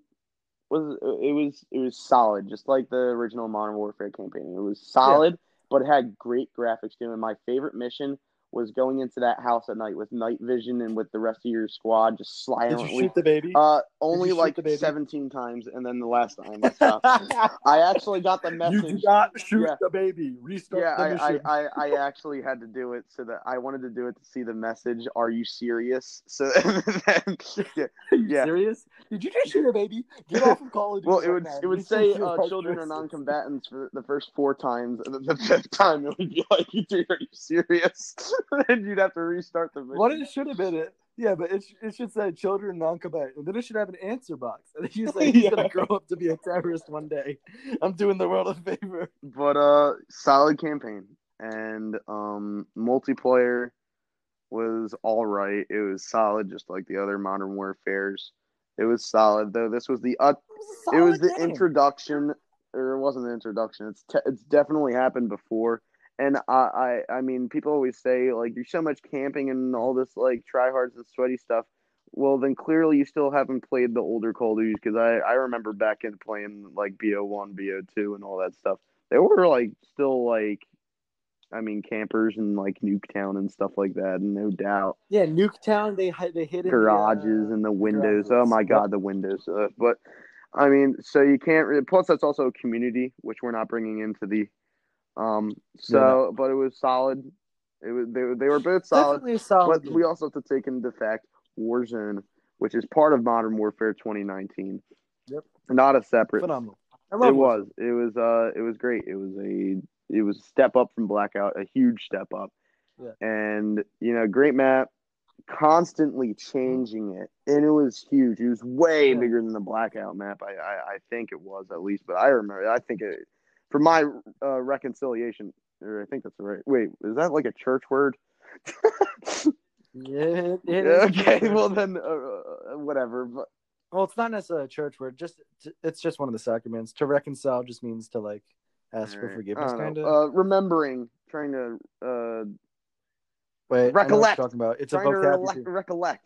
was it was it was solid, just like the original Modern Warfare campaign. It was solid, but it had great graphics too. And my favorite mission was going into that house at night with night vision and with the rest of your squad just Did you shoot the baby? uh, only like seventeen times, and then the last time I stopped. <laughs> I actually got the message. you did not shoot Yeah. the baby. Restart Yeah, the I, mission. I, I, I <laughs> actually had to do it so that I wanted to do it to see the message. Are you serious? So then, <laughs> yeah, Are you yeah. serious? Did you just shoot a baby? Get off of Call of Duty. well, it would it would say uh, children are non-combatants for the first four times, and then the fifth time it would be like, "Dude, are you serious?" <laughs> and you'd have to restart the mission. What it should have been it. Yeah, but it, it should say children non-combatant, and then it should have an answer box. And you say he's <laughs> Yeah. gonna grow up to be a terrorist one day. I'm doing the world a favor. but uh solid campaign and um multiplayer was all right it was solid just like the other modern warfares it was solid though this was the uh, It it was, was the introduction or it wasn't an introduction it's te- it's definitely happened before and I, I i mean people always say like you're so much camping and all this like tryhards and sweaty stuff well then clearly you still haven't played the older call of duties because i i remember back in playing like bo1 bo2 and all that stuff they were like still like I mean campers and like Nuketown and stuff like that, no doubt. Yeah, Nuketown. They they hid in the, Garages uh, and the windows. Oh my god, the windows. Uh, but I mean, so you can't. Really, plus, that's also a community, which we're not bringing into the. Um. So, but it was solid. It was they, they were both solid. definitely solid. But we also have to take into fact Warzone, which is part of Modern Warfare 2019. Yep. Not a separate. phenomenal. I love It was. It was. Uh. It was great. It was a. It was a step up from Blackout, a huge step up. Yeah. And you know, great map, constantly changing it, and it was huge. It was way Yeah. bigger than the Blackout map. I, I, I think it was at least, but I remember. I think it. For my uh, reconciliation, or I think that's the right. Wait, is that like a church word? Yeah, <laughs> okay, well then, uh, uh, whatever. But Well, it's not necessarily a church word. Just it's just one of the sacraments. To reconcile just means to like ask for forgiveness, kind of. Uh, remembering, trying to uh, Wait, recollect. talking about. It's a trying to vocabulary. relec- recollect.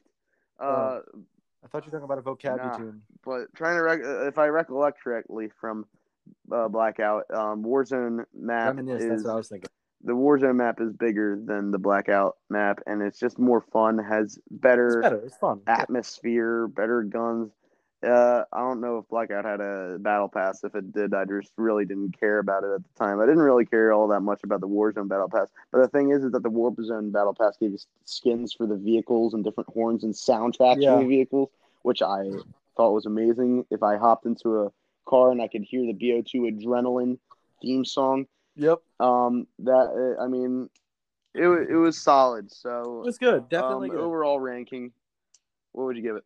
Uh, Oh. I thought you were talking about a vocabulary Nah. tune. but trying to rec- uh, if I recollect correctly from uh, Blackout, um, Warzone map Reminisce. That's is what I was thinking. the Warzone map is bigger than the Blackout map, and it's just more fun. Has better, It's better. It's fun. Atmosphere, better guns. Uh, I don't know if Blackout had a battle pass. If it did, I just really didn't care about it at the time. I didn't really care all that much about the Warzone battle pass. But the thing is, is that the Warzone battle pass gave you skins for the vehicles and different horns and soundtracks Yeah. for the vehicles, which I thought was amazing. If I hopped into a car and I could hear the BO2 adrenaline theme song, Yep. um, that uh, I mean, it wa- it was solid. So It was good. Definitely um, good. overall ranking, what would you give it?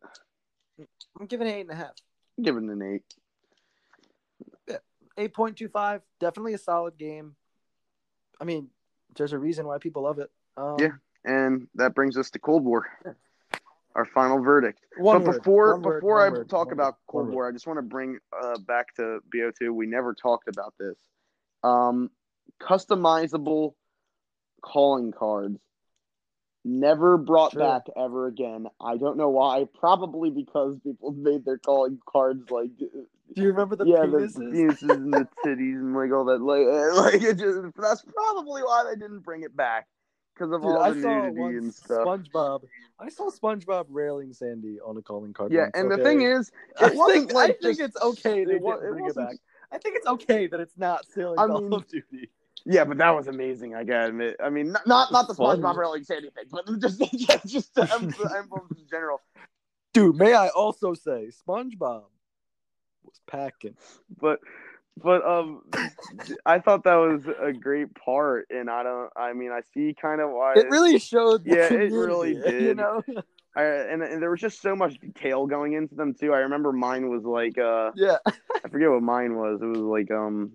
I'm giving it eight and a half. Give it an eight. Yeah. Eight point two five. Definitely a solid game. I mean, there's a reason why people love it. Um, Yeah. And that brings us to Cold War, our final verdict. One but word, before word, before I word, talk about Cold War, I just want to bring uh, back to BO2. We never talked about this. Um, customizable calling cards never brought True. back ever again. I don't know why. Probably because people <laughs> made their calling cards like Do you remember the yeah, penises? the penises and the titties and like all that. Like, uh, <laughs> like it just that's probably why they didn't bring it back because of Dude, all I the saw nudity and stuff. SpongeBob. I saw SpongeBob railing Sandy on a calling card. yeah, once, and the thing is, I wasn't think, like I think it's okay they it didn't it bring it back. I think it's okay that it's not still in I Call mean, of Duty. Yeah, but that was amazing. I gotta admit. I mean, not not, not the SpongeBob railing Sandy thing, but <laughs> just just, just the the <laughs> emblems in general. Dude, may I also say SpongeBob was packing. But but um, I thought that was a great part, and I don't. I mean, I see kind of why It really showed. The Yeah, it really <laughs> did. You know? I, and, and there was just so much detail going into them too. I remember mine was like uh yeah. I forget what mine was. It was like um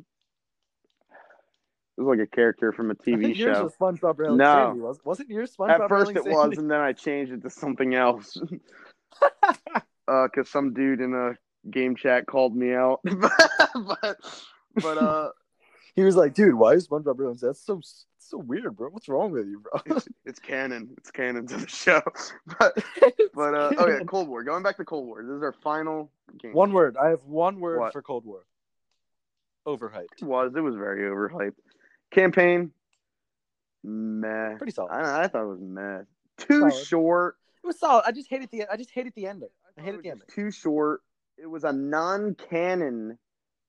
it was like a character from a TV think yours show. was SpongeBob railing No. Sandy. Was, wasn't yours SpongeBob At first railing it Sandy? was, and then I changed it to something else. <laughs> uh, cause some dude in a game chat called me out. <laughs> but but uh <laughs> He was like, dude, why is SpongeBob railing? That's so so weird, bro. What's wrong with you, bro? It's, it's canon. It's canon to the show. <laughs> But but uh, oh yeah, Cold War. Going back to Cold War. This is our final game. one word. I have one word What? for Cold War. Overhyped. It was it was very overhyped. Campaign, meh. Pretty solid. I, I thought it was meh. Too Solid. short. It was solid. I just hated the. I just hated the ending. I hated It the ending. Too short. It was a non-canon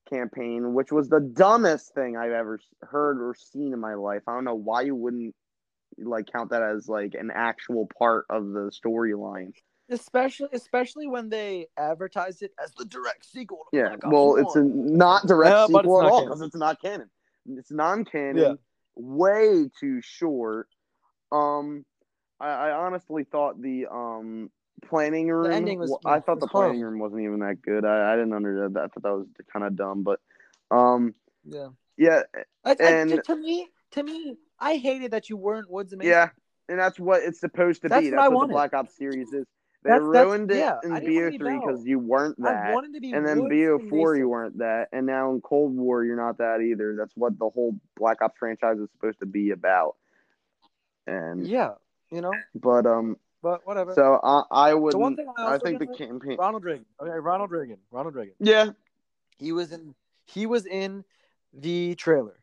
campaign, which was the dumbest thing I've ever heard or seen in my life. I don't know why you wouldn't like count that as like an actual part of the storyline. Especially, especially when they advertised it as the direct sequel. To Yeah, Black Ops well, it's a not direct Yeah, but it's sequel at not all canon. because it's not canon. It's non-canon. Yeah. Way too short. Um, I, I honestly thought the um planning room. ending was- well, I thought the planning horrible. room wasn't even that good. I, I didn't understand that. I thought that was kind of dumb. But um, Yeah. yeah, I, I- And- to me, to me, I hated that you weren't Woods and yeah, and that's what it's supposed to That's be. what That's I what wanted. the Black Ops series is. They That's- that's- ruined it yeah, in I didn't wanna be BO3 because you weren't I that. wanted to be And then Woods BO4, and you weren't that. And now in Cold War, you're not that either. That's what the whole Black Ops franchise is supposed to be about. And Yeah, you know, but um, but whatever. so I I would the one thing I, I think the like- campaign. Ronald Reagan. Okay, Ronald Reagan. Ronald Reagan. Yeah, He was in. He was in the trailer.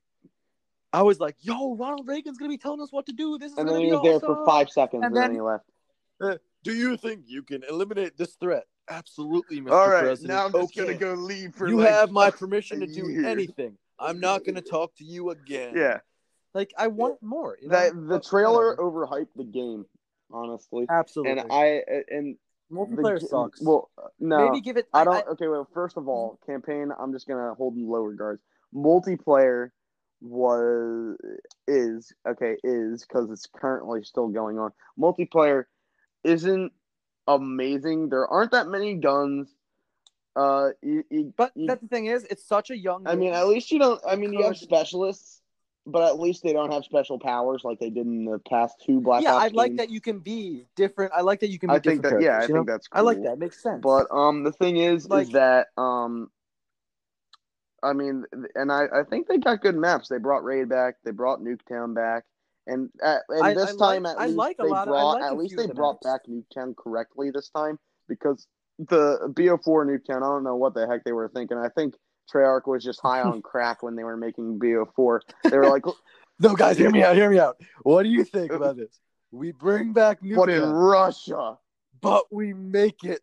I was like, "Yo, Ronald Reagan's gonna be telling us what to do. This is and gonna then he be was there for five seconds, And and, then, then- he left. Uh, do you think you can eliminate this threat? Absolutely, Mr. All right, President. now I'm just okay. gonna go leave for you like, have my permission to do year. anything. I'm not gonna talk to you again. Yeah, like I want more. You know? that the trailer overhyped the game, honestly. absolutely. And I and multiplayer ga- sucks. Well, no, maybe give it. I don't. okay, well, first of all, campaign. I'm just gonna hold in low regards. Multiplayer was is okay is because it's currently still going on. Multiplayer isn't amazing. There aren't that many guns. Uh, you, you, but you- that's the thing is, it's such a young. I mean, at least you don't. I mean, you have specialists, but at least they don't have special powers like they did in the past two Black yeah, Ops I like games. that you can be different. I like that you can be I think different that yeah, I think know? that's. Cool. I like that. Makes sense. But um, the thing is, Like- is that um, I mean, and I, I think they got good maps. They brought Raid back. They brought Nuketown back. And at, and I- this I like- time, at I least like a they lot of- brought like at least they the brought maps. back Nuketown correctly this time because the BO4 Nuketown. I don't know what the heck they were thinking. I think Treyarch was just high on crack when they were making BO4. They were like, <laughs> no, guys, hear me out. Hear me out. What do you think <laughs> about this? We bring back "But in Russia." but we make it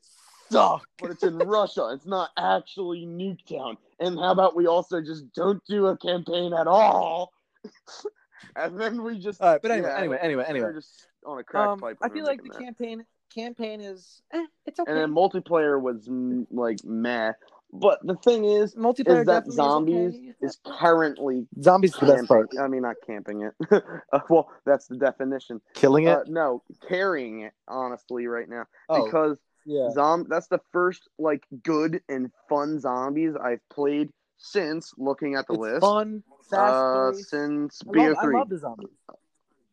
suck. but it's in Russia. It's not actually Nuketown. And how about we also just don't do a campaign at all? <laughs> and then we just All right, but anyway, yeah, anyway, anyway, we're anyway. just on a crack Um, pipe. I feel like the that. campaign campaign is eh, it's okay. And then multiplayer was like meh. But the thing is, Multiplayer is that definitely zombies okay. is currently zombies the best part. I mean, not camping it. <laughs> Uh, well, that's the definition. Killing it. Uh, no, carrying it honestly right now oh, because yeah. Zom that's the first like good and fun zombies I've played since looking at the It's list. fun, fast uh, since I love, I BO3. love the zombies.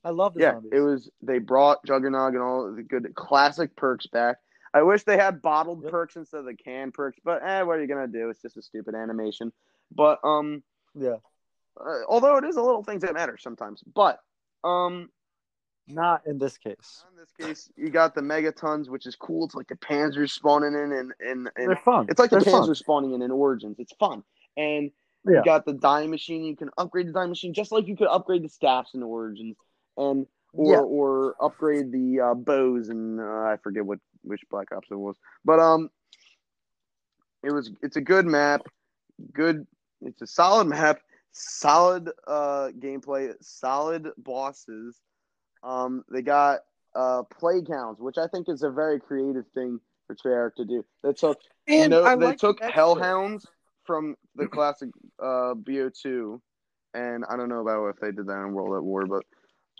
I love the yeah, zombies. it was they brought Juggernog and all the good classic perks back. I wish they had bottled Yep. perks instead of the canned perks, but eh, what are you gonna do? It's just a stupid animation. But um, yeah. uh, although it is a little things that matter sometimes. But um, Not in this case. in this case, you got the megatons, which is cool. It's like the Panzers spawning in, and and, and They're fun. It's like the They're Panzer fun. spawning in in Origins. It's fun. And Yeah. you got the dying machine. You can upgrade the dying machine just like you could upgrade the staffs in Origins, and or Yeah. or upgrade the uh, bows. And uh, I forget what which Black Ops it was, but um, it was it's a good map. Good. It's a solid <laughs> map. Solid uh gameplay. Solid bosses. Um, they got uh play counts, which I think is a very creative thing for Treyarch to do. They took And no, they like took. Hellhounds from the classic uh, BO2, and I don't know about if they did that in World at War, but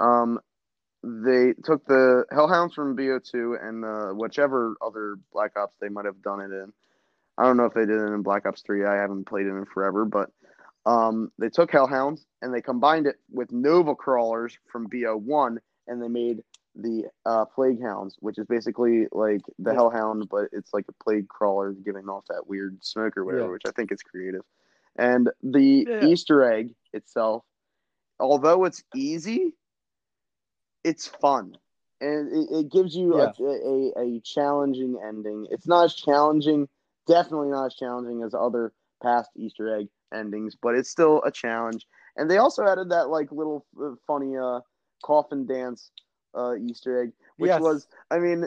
um, they took the Hellhounds from BO2 and uh, whichever other Black Ops they might have done it in. I don't know if they did it in Black Ops 3. I haven't played it in forever, but um, they took Hellhounds and they combined it with Nova Crawlers from BO1, and they made the uh, Plague Hounds, which is basically like the Yeah. Hellhound, but it's like a plague crawler giving off that weird smoke or whatever, Yeah. which I think is creative. And the Yeah. Easter egg itself although it's easy, it's fun. And it, it gives you Yeah. a, a, a challenging ending. It's not as challenging, definitely not as challenging as other past Easter egg endings, but it's still a challenge. And they also added that like little uh, funny uh, coffin dance uh, Easter egg, which Yes. was, I mean,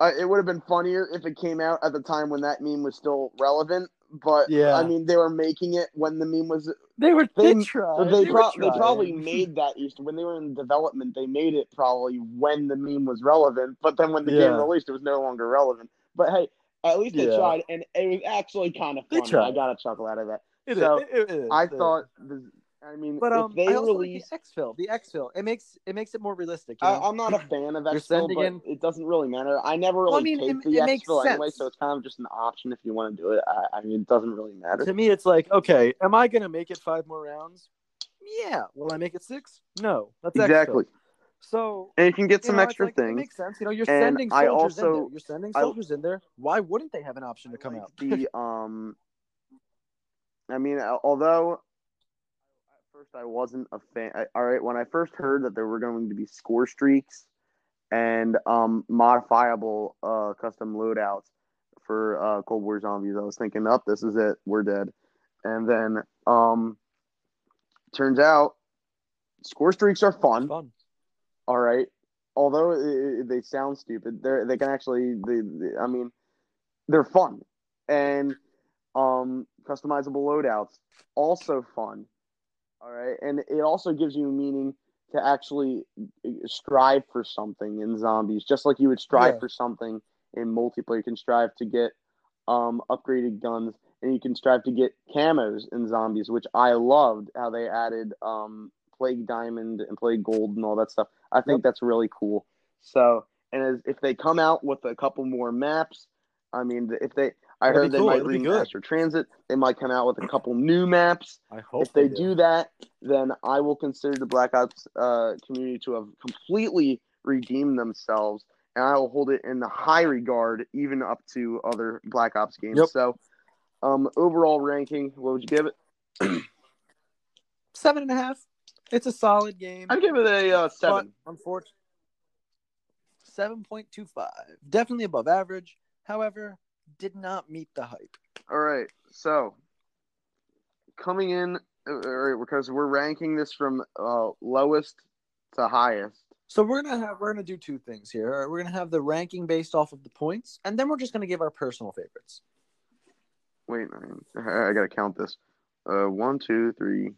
uh, it would have been funnier if it came out at the time when that meme was still relevant. But Yeah. I mean, they were making it when the meme was They were They- they, tried. they, they, pro- were they probably made that Easter when they were in development. They made it probably when the meme was relevant, but then when the game released, it was no longer relevant. But hey, at least they Yeah. tried, and it was actually kind of They funny. I got a chuckle out of that. It is, So, it- it is, I it is. thought, the, I mean, But um, if they I also release, like the exfil. The exfil. It makes it makes it more realistic. You know? I, I'm not a <laughs> fan of You're but in- it doesn't really matter. I never really Well, I mean, paid it- for the it makes anyway, so it's kind of just an option if you want to do it. I, I mean, it doesn't really matter. to me, it's like, okay, am I gonna make it five more rounds? Yeah. Will I make it six? No. That's exfil. Exactly, So and you can get you some know, it's extra like, It things. makes sense. You know, you're And sending I soldiers in there. You're sending I- soldiers in there. Why wouldn't they have an option to come like out? The <laughs> um, I mean, although at first I wasn't a fan. I, all right, when I first heard that there were going to be score streaks and um modifiable uh custom loadouts for uh Cold War Zombies, I was thinking, up, this is it, we're dead. And then um, turns out score streaks are fun. Fun. All right. Although uh, they sound stupid, they they can actually. They, they- I mean, they're fun, and um, customizable loadouts also fun. All right, and it also gives you meaning to actually uh, strive for something in zombies, just like you would strive Yeah. for something in multiplayer. You can strive to get um, upgraded guns, and you can strive to get camos in zombies, which I loved how they added um, Plague Diamond and Plague Gold and all that stuff. I think Yep. that's really cool. So, and as, if they come out with a couple more maps, I mean, if they, I That'd heard they cool. might That'd be bring good. Transit. They might come out with a couple new maps. I hope if they do that, then I will consider the Black Ops uh, community to have completely redeemed themselves, and I will hold it in the high regard, even up to other Black Ops games. Yep. So, um, overall ranking, what would you give it? Seven and a half. It's a solid game. I'd give it a uh, seven. But unfortunately, seven point two five. Definitely above average. However, did not meet the hype. All right, so coming in, uh, all right, because we're ranking this from uh, lowest to highest. So we're gonna have we're gonna do two things here. We're gonna have the ranking based off of the points, and then we're just gonna give our personal favorites. Wait, I, I gotta count this. Uh, one, two, three,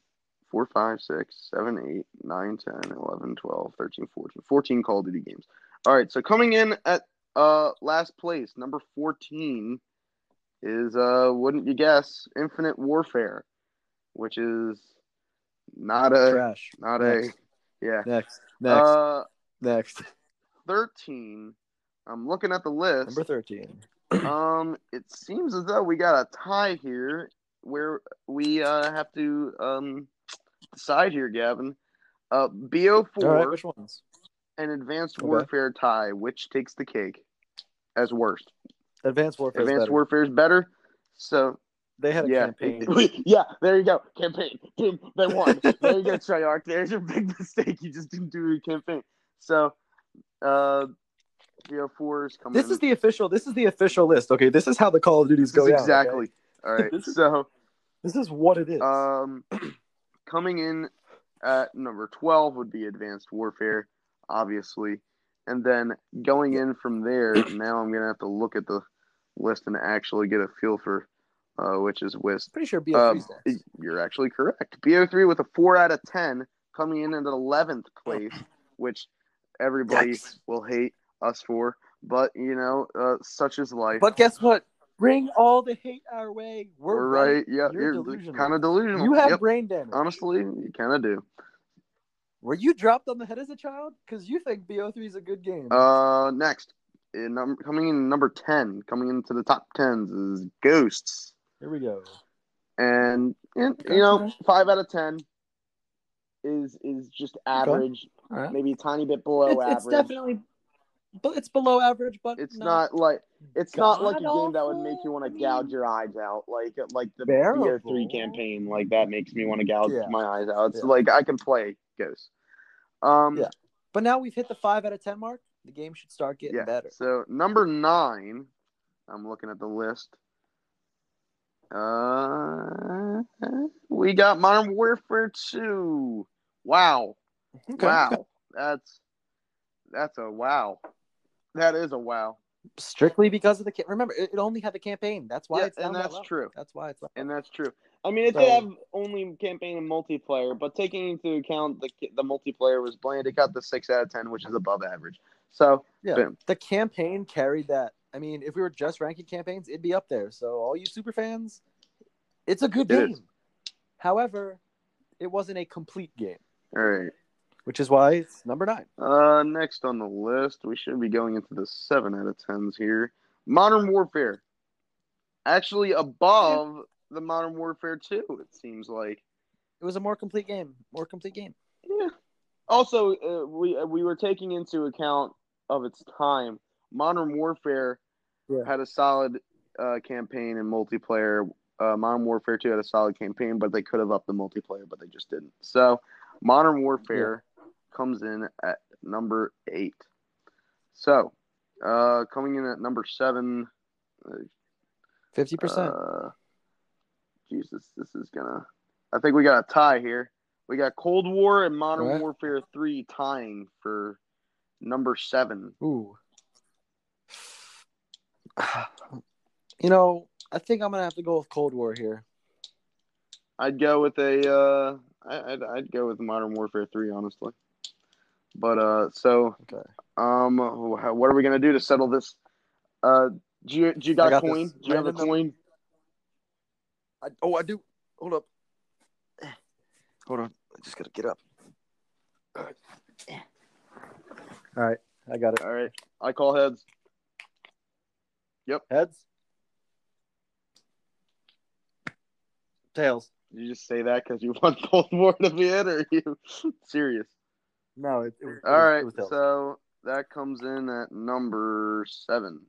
four, five, six, seven, eight, nine, ten, eleven, twelve, thirteen, fourteen. Fourteen Call of Duty games. All right, so coming in at uh last place, number fourteen, is uh wouldn't you guess, Infinite Warfare, which is not a Trash. not Next. a yeah. Next. Next. Uh, Next. thirteen. I'm looking at the list. Number thirteen. Um, it seems as though we got a tie here where we uh have to um decide here, Gavin. Uh, BO4 All right. Which ones? And Advanced Okay. Warfare tie, which takes the cake as worst? Advanced Warfare. Advanced better. Warfare is better. So They had a yeah, campaign. <laughs> yeah, there you go. Campaign. Boom, they won. there you go, Treyarch. There's your big <laughs> mistake. You just didn't do a campaign. So, uh, BO4 is coming. This is the official. This is the official list. Okay, this is how the Call of Duties This is go okay? exactly. All right. <laughs> This is- so. This is what it is. Um, <clears throat> coming in at number 12 would be Advanced Warfare, obviously. And then going in from there, <coughs> now I'm to have to look at the list and actually get a feel for uh, which is Wisp. Pretty sure BO3 Um, you're actually correct. BO3 with a 4 out of 10 coming in at 11th place, which everybody Yikes. will hate us for. But, you know, uh, such is life. But guess what? Bring all the hate our way. We're, We're right. right. Yeah, You're you're, kind of delusional. You have Yep. brain damage. Honestly, you kind of do. Were you dropped on the head as a child? Because you think BO3 is a good game. Uh, next, in num- coming in number ten, coming into the top tens is Ghosts, Here we go. and, and Okay, you know, five out of ten is is just average, All right. maybe a tiny bit below It's, average. it's definitely but it's below average. But It's no. not like it's not like a game that would make you want to gouge your eyes out, like like the Bearable. BO3 campaign. Like that makes me want to gouge Yeah. my eyes out. It's Yeah. like I can play Ghost. Um, Yeah. But now we've hit the five out of ten mark. The game should start getting yeah. better. So number nine, I'm looking at the list. Uh, we got Modern Warfare 2. Wow. Okay. Wow. That's that's a wow. That is a wow. Strictly because of the remember it, only had the campaign. That's why Yeah, it's and that's level. true. That's why it's that And that's true. I mean, it So- did have only campaign and multiplayer, but taking into account the the multiplayer was bland, it got the six out of ten, which is above average. So yeah. boom. The campaign carried that. I mean, if we were just ranking campaigns, it'd be up there. So all you super fans, it's a good It game. is. However, it wasn't a complete game, all right. which is why it's number nine. Uh, next on the list, we should be going into the seven out of tens here. Modern Warfare, actually above the Modern Warfare two. It seems like. It was a more complete game. More complete game. Yeah. Also, uh, we uh, we were taking into account of its time. Modern Warfare Yeah. had a solid uh, campaign and multiplayer. Uh, Modern Warfare Two had a solid campaign, but they could have upped the multiplayer, but they just didn't. So, Modern Warfare comes in at number eight. So, uh, coming in at number seven. Fifty percent. Jesus, this is gonna. I think we got a tie here. We got Cold War and Modern Right. Warfare Three tying for number seven. Ooh. <sighs> You know, I think I'm gonna have to go with Cold War here. I'd go with a. Uh, I, I'd I'd go with Modern Warfare Three, honestly. But uh, so Okay. um, what are we gonna do to settle this? Uh, do you do you got, I a got coin? this. Do you have a coin? I, oh, I do. Hold up. Hold on. I just gotta get up. All right. I got it. All right, I call heads. Yep. Heads. Tails. Did you just say that because you want <laughs> Cold War to be it, or are you <laughs> serious? No, it, it was. it was- right, it was tails. so that comes in at number seven.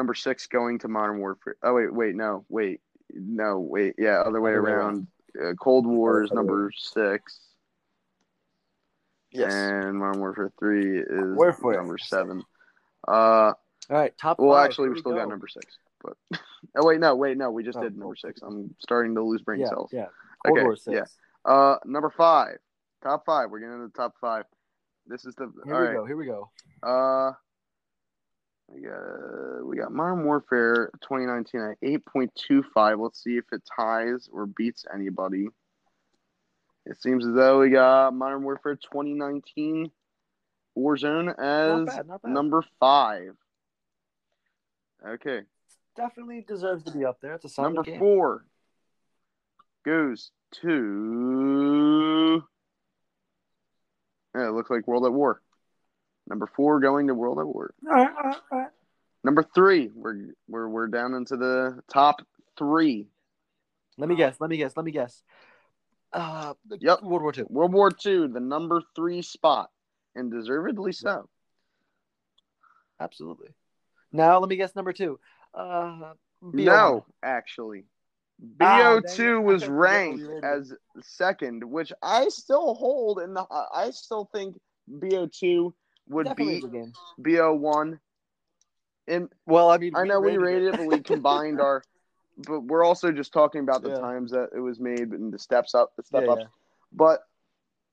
Number six going to Modern Warfare. Oh wait, wait, no, wait, no, wait, yeah, other way around. Uh, Cold War is number six, yes. and Modern Warfare Three is Warfare. number seven. Uh, All right. Top. well, five. actually, Here we still go. got number six, but <laughs> oh wait, no, wait, no, we just Oh, did number six. I'm starting to lose brain Yeah. cells. Yeah. Cold Okay, War six. yeah. Uh, number five, top five. We're getting into the top five. This is the Here we right. go. Here we go. Uh, we got uh, we got Modern Warfare 2019 at 8.25. Let's see if it ties or beats anybody. It seems as though we got Modern Warfare 2019 Warzone Not as bad. Not bad. number five. Okay, Definitely deserves to be up there. It's a solid number game. four goes to. Yeah, it looks like World at War. Number four going to World at War. All right. All right. All right. Number three, we're we're we're down into the top three. Let me guess. Let me guess. Let me guess. Uh, Yep. World War Two. World War Two, the number three spot, and deservedly so. Absolutely. Now let me guess number two. Uh, BO1. No, actually, Ah, BO2 was I forget what we ranked as second, which I still hold, and I still think BO2 would Definitely beat game. BO1. And Well, I mean, I know we rated it, but we combined our. <laughs> But we're also just talking about the Yeah. times that it was made and the steps up, the step Yeah, ups. yeah. But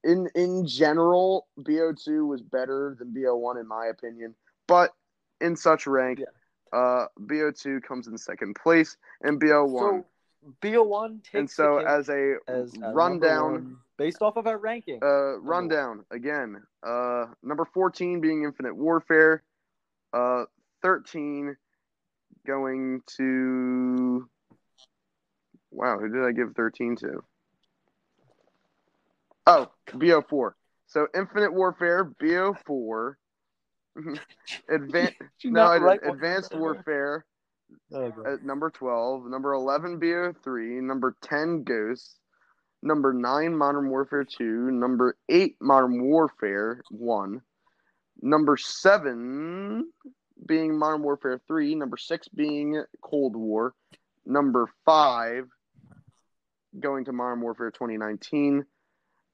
in in general, BO2 was better than BO1 in my opinion. But in such rank, Yeah. uh, BO2 comes in second place, and BO1. So BO1 takes and so the as a as, as rundown, one based off of our ranking. uh, rundown again. Uh, number fourteen being Infinite Warfare. Uh, thirteen going to. Wow, who did I give thirteen to? Oh, BO4. So Infinite Warfare, BO4. <laughs> Advan- <laughs> no, not I did write what Advanced? Warfare Oh, at number 12, number 11 BO3, number 10 Ghosts, number 9 Modern Warfare 2, number 8 Modern Warfare 1, Number seven being Modern Warfare 3. Number six being Cold War. Number five going to Modern Warfare 2019.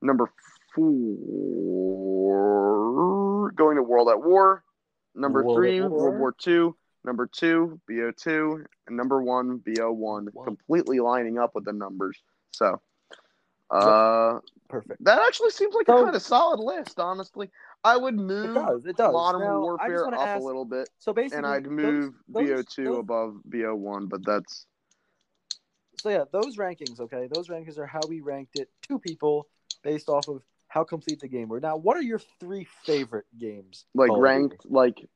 Number four going to World at War. Number World three, War. World War Two, Number two, BO2. And number one, BO1. Wow. Completely lining up with the numbers. So, uh, Perfect. that actually seems like So- a kind of solid list, honestly. I would It move does. It does. Modern Now, Warfare up ask- a little bit, So basically, and I'd move those- BO2 those- above BO1, but that's So yeah, those rankings. Okay, those rankings are how we ranked it to people based off of how complete the game were. Now, what are your three favorite games? like ranked like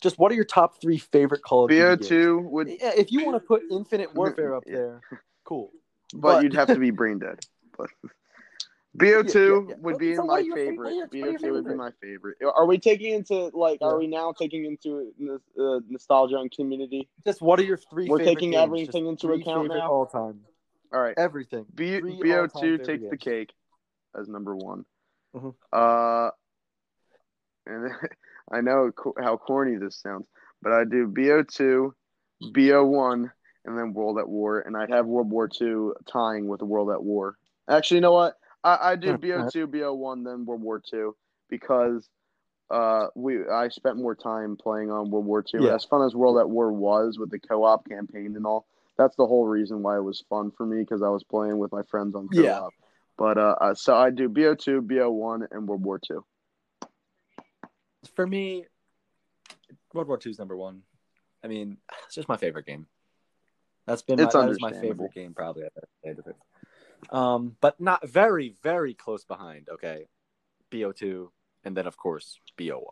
Just what are your top three favorite Call of Duty games? BO2 would, Yeah, if you want to put Infinite <laughs> Warfare up there, cool. But, but- you'd have to be brain dead. But <laughs> BO2 Yeah, yeah, would be So my are your fa- what favorite. are your- what are your BO2 would be my favorite. Are we taking into like? Are we now taking into uh, nostalgia and community? Just what are your 3 We're favorite taking games? everything Just into account now? all time. All right. Everything. B- BO2 takes the cake as number one. Mhm. Uh, and <laughs> I know how corny this sounds, but I do BO2, BO1, and then World at War, and I'd have World War II tying with the World at War. Actually, you know what? I, I do BO2, BO1, then World War II because uh, we I spent more time playing on World War II. Yeah. As fun as World at War was with the co-op campaign and all, that's the whole reason why it was fun for me because I was playing with my friends on co-op. Yeah. But uh, uh, so I do BO2, BO1, and World War II. For me, World War II is number one. I mean, it's just my favorite game. That's been my, It's that is my favorite game probably I've ever played of it. Um, but not very, very close behind. Okay, BO2, and then of course BO1.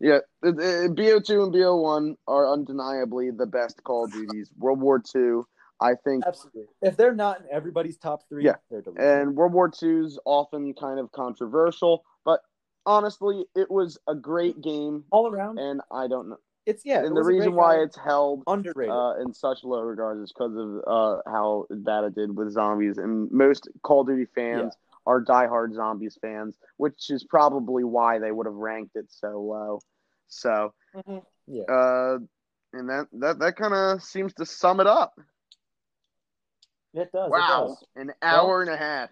Yeah, uh, uh, BO2 and BO1 are undeniably the best Call of Duties. World War II, I think, Absolutely. If they're not in everybody's top three, Yeah. they're delicious. and World War II's often kind of controversial, but honestly, it was a great game, all around, and I don't know. It's yeah. it and the was a great reason why it's held underrated. uh, in such low regards is because of uh, how bad it did with zombies. And most Call of Duty fans are diehard zombies fans, which is probably why they would have ranked it so low. So, Mhm. Yeah. uh, and that that that kind of seems to sum it up. It does. It Wow, does. an hour and a half.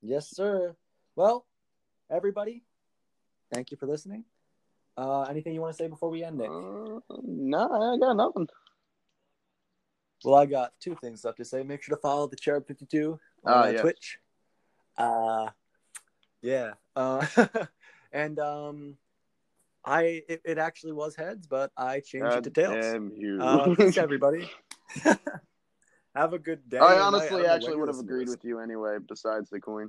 Yes, sir. Well, everybody, thank you for listening. Uh, anything you want to say before we end, Nick? Uh, no, I got nothing. Well, I got two things left to say. Make sure to follow the Cherub Fifty Two on Ah, uh, yes. Twitch. Uh, yeah. Uh, <laughs> and um, I it, it actually was heads, but I changed it to tails. damn you. Uh, peace, <laughs> everybody. <laughs> Have a good day. I honestly don't know when actually would have agreed with you anyway. Besides the coin.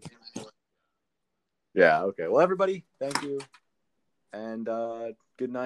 Yeah. Okay. Well, everybody, thank you, and uh, good night.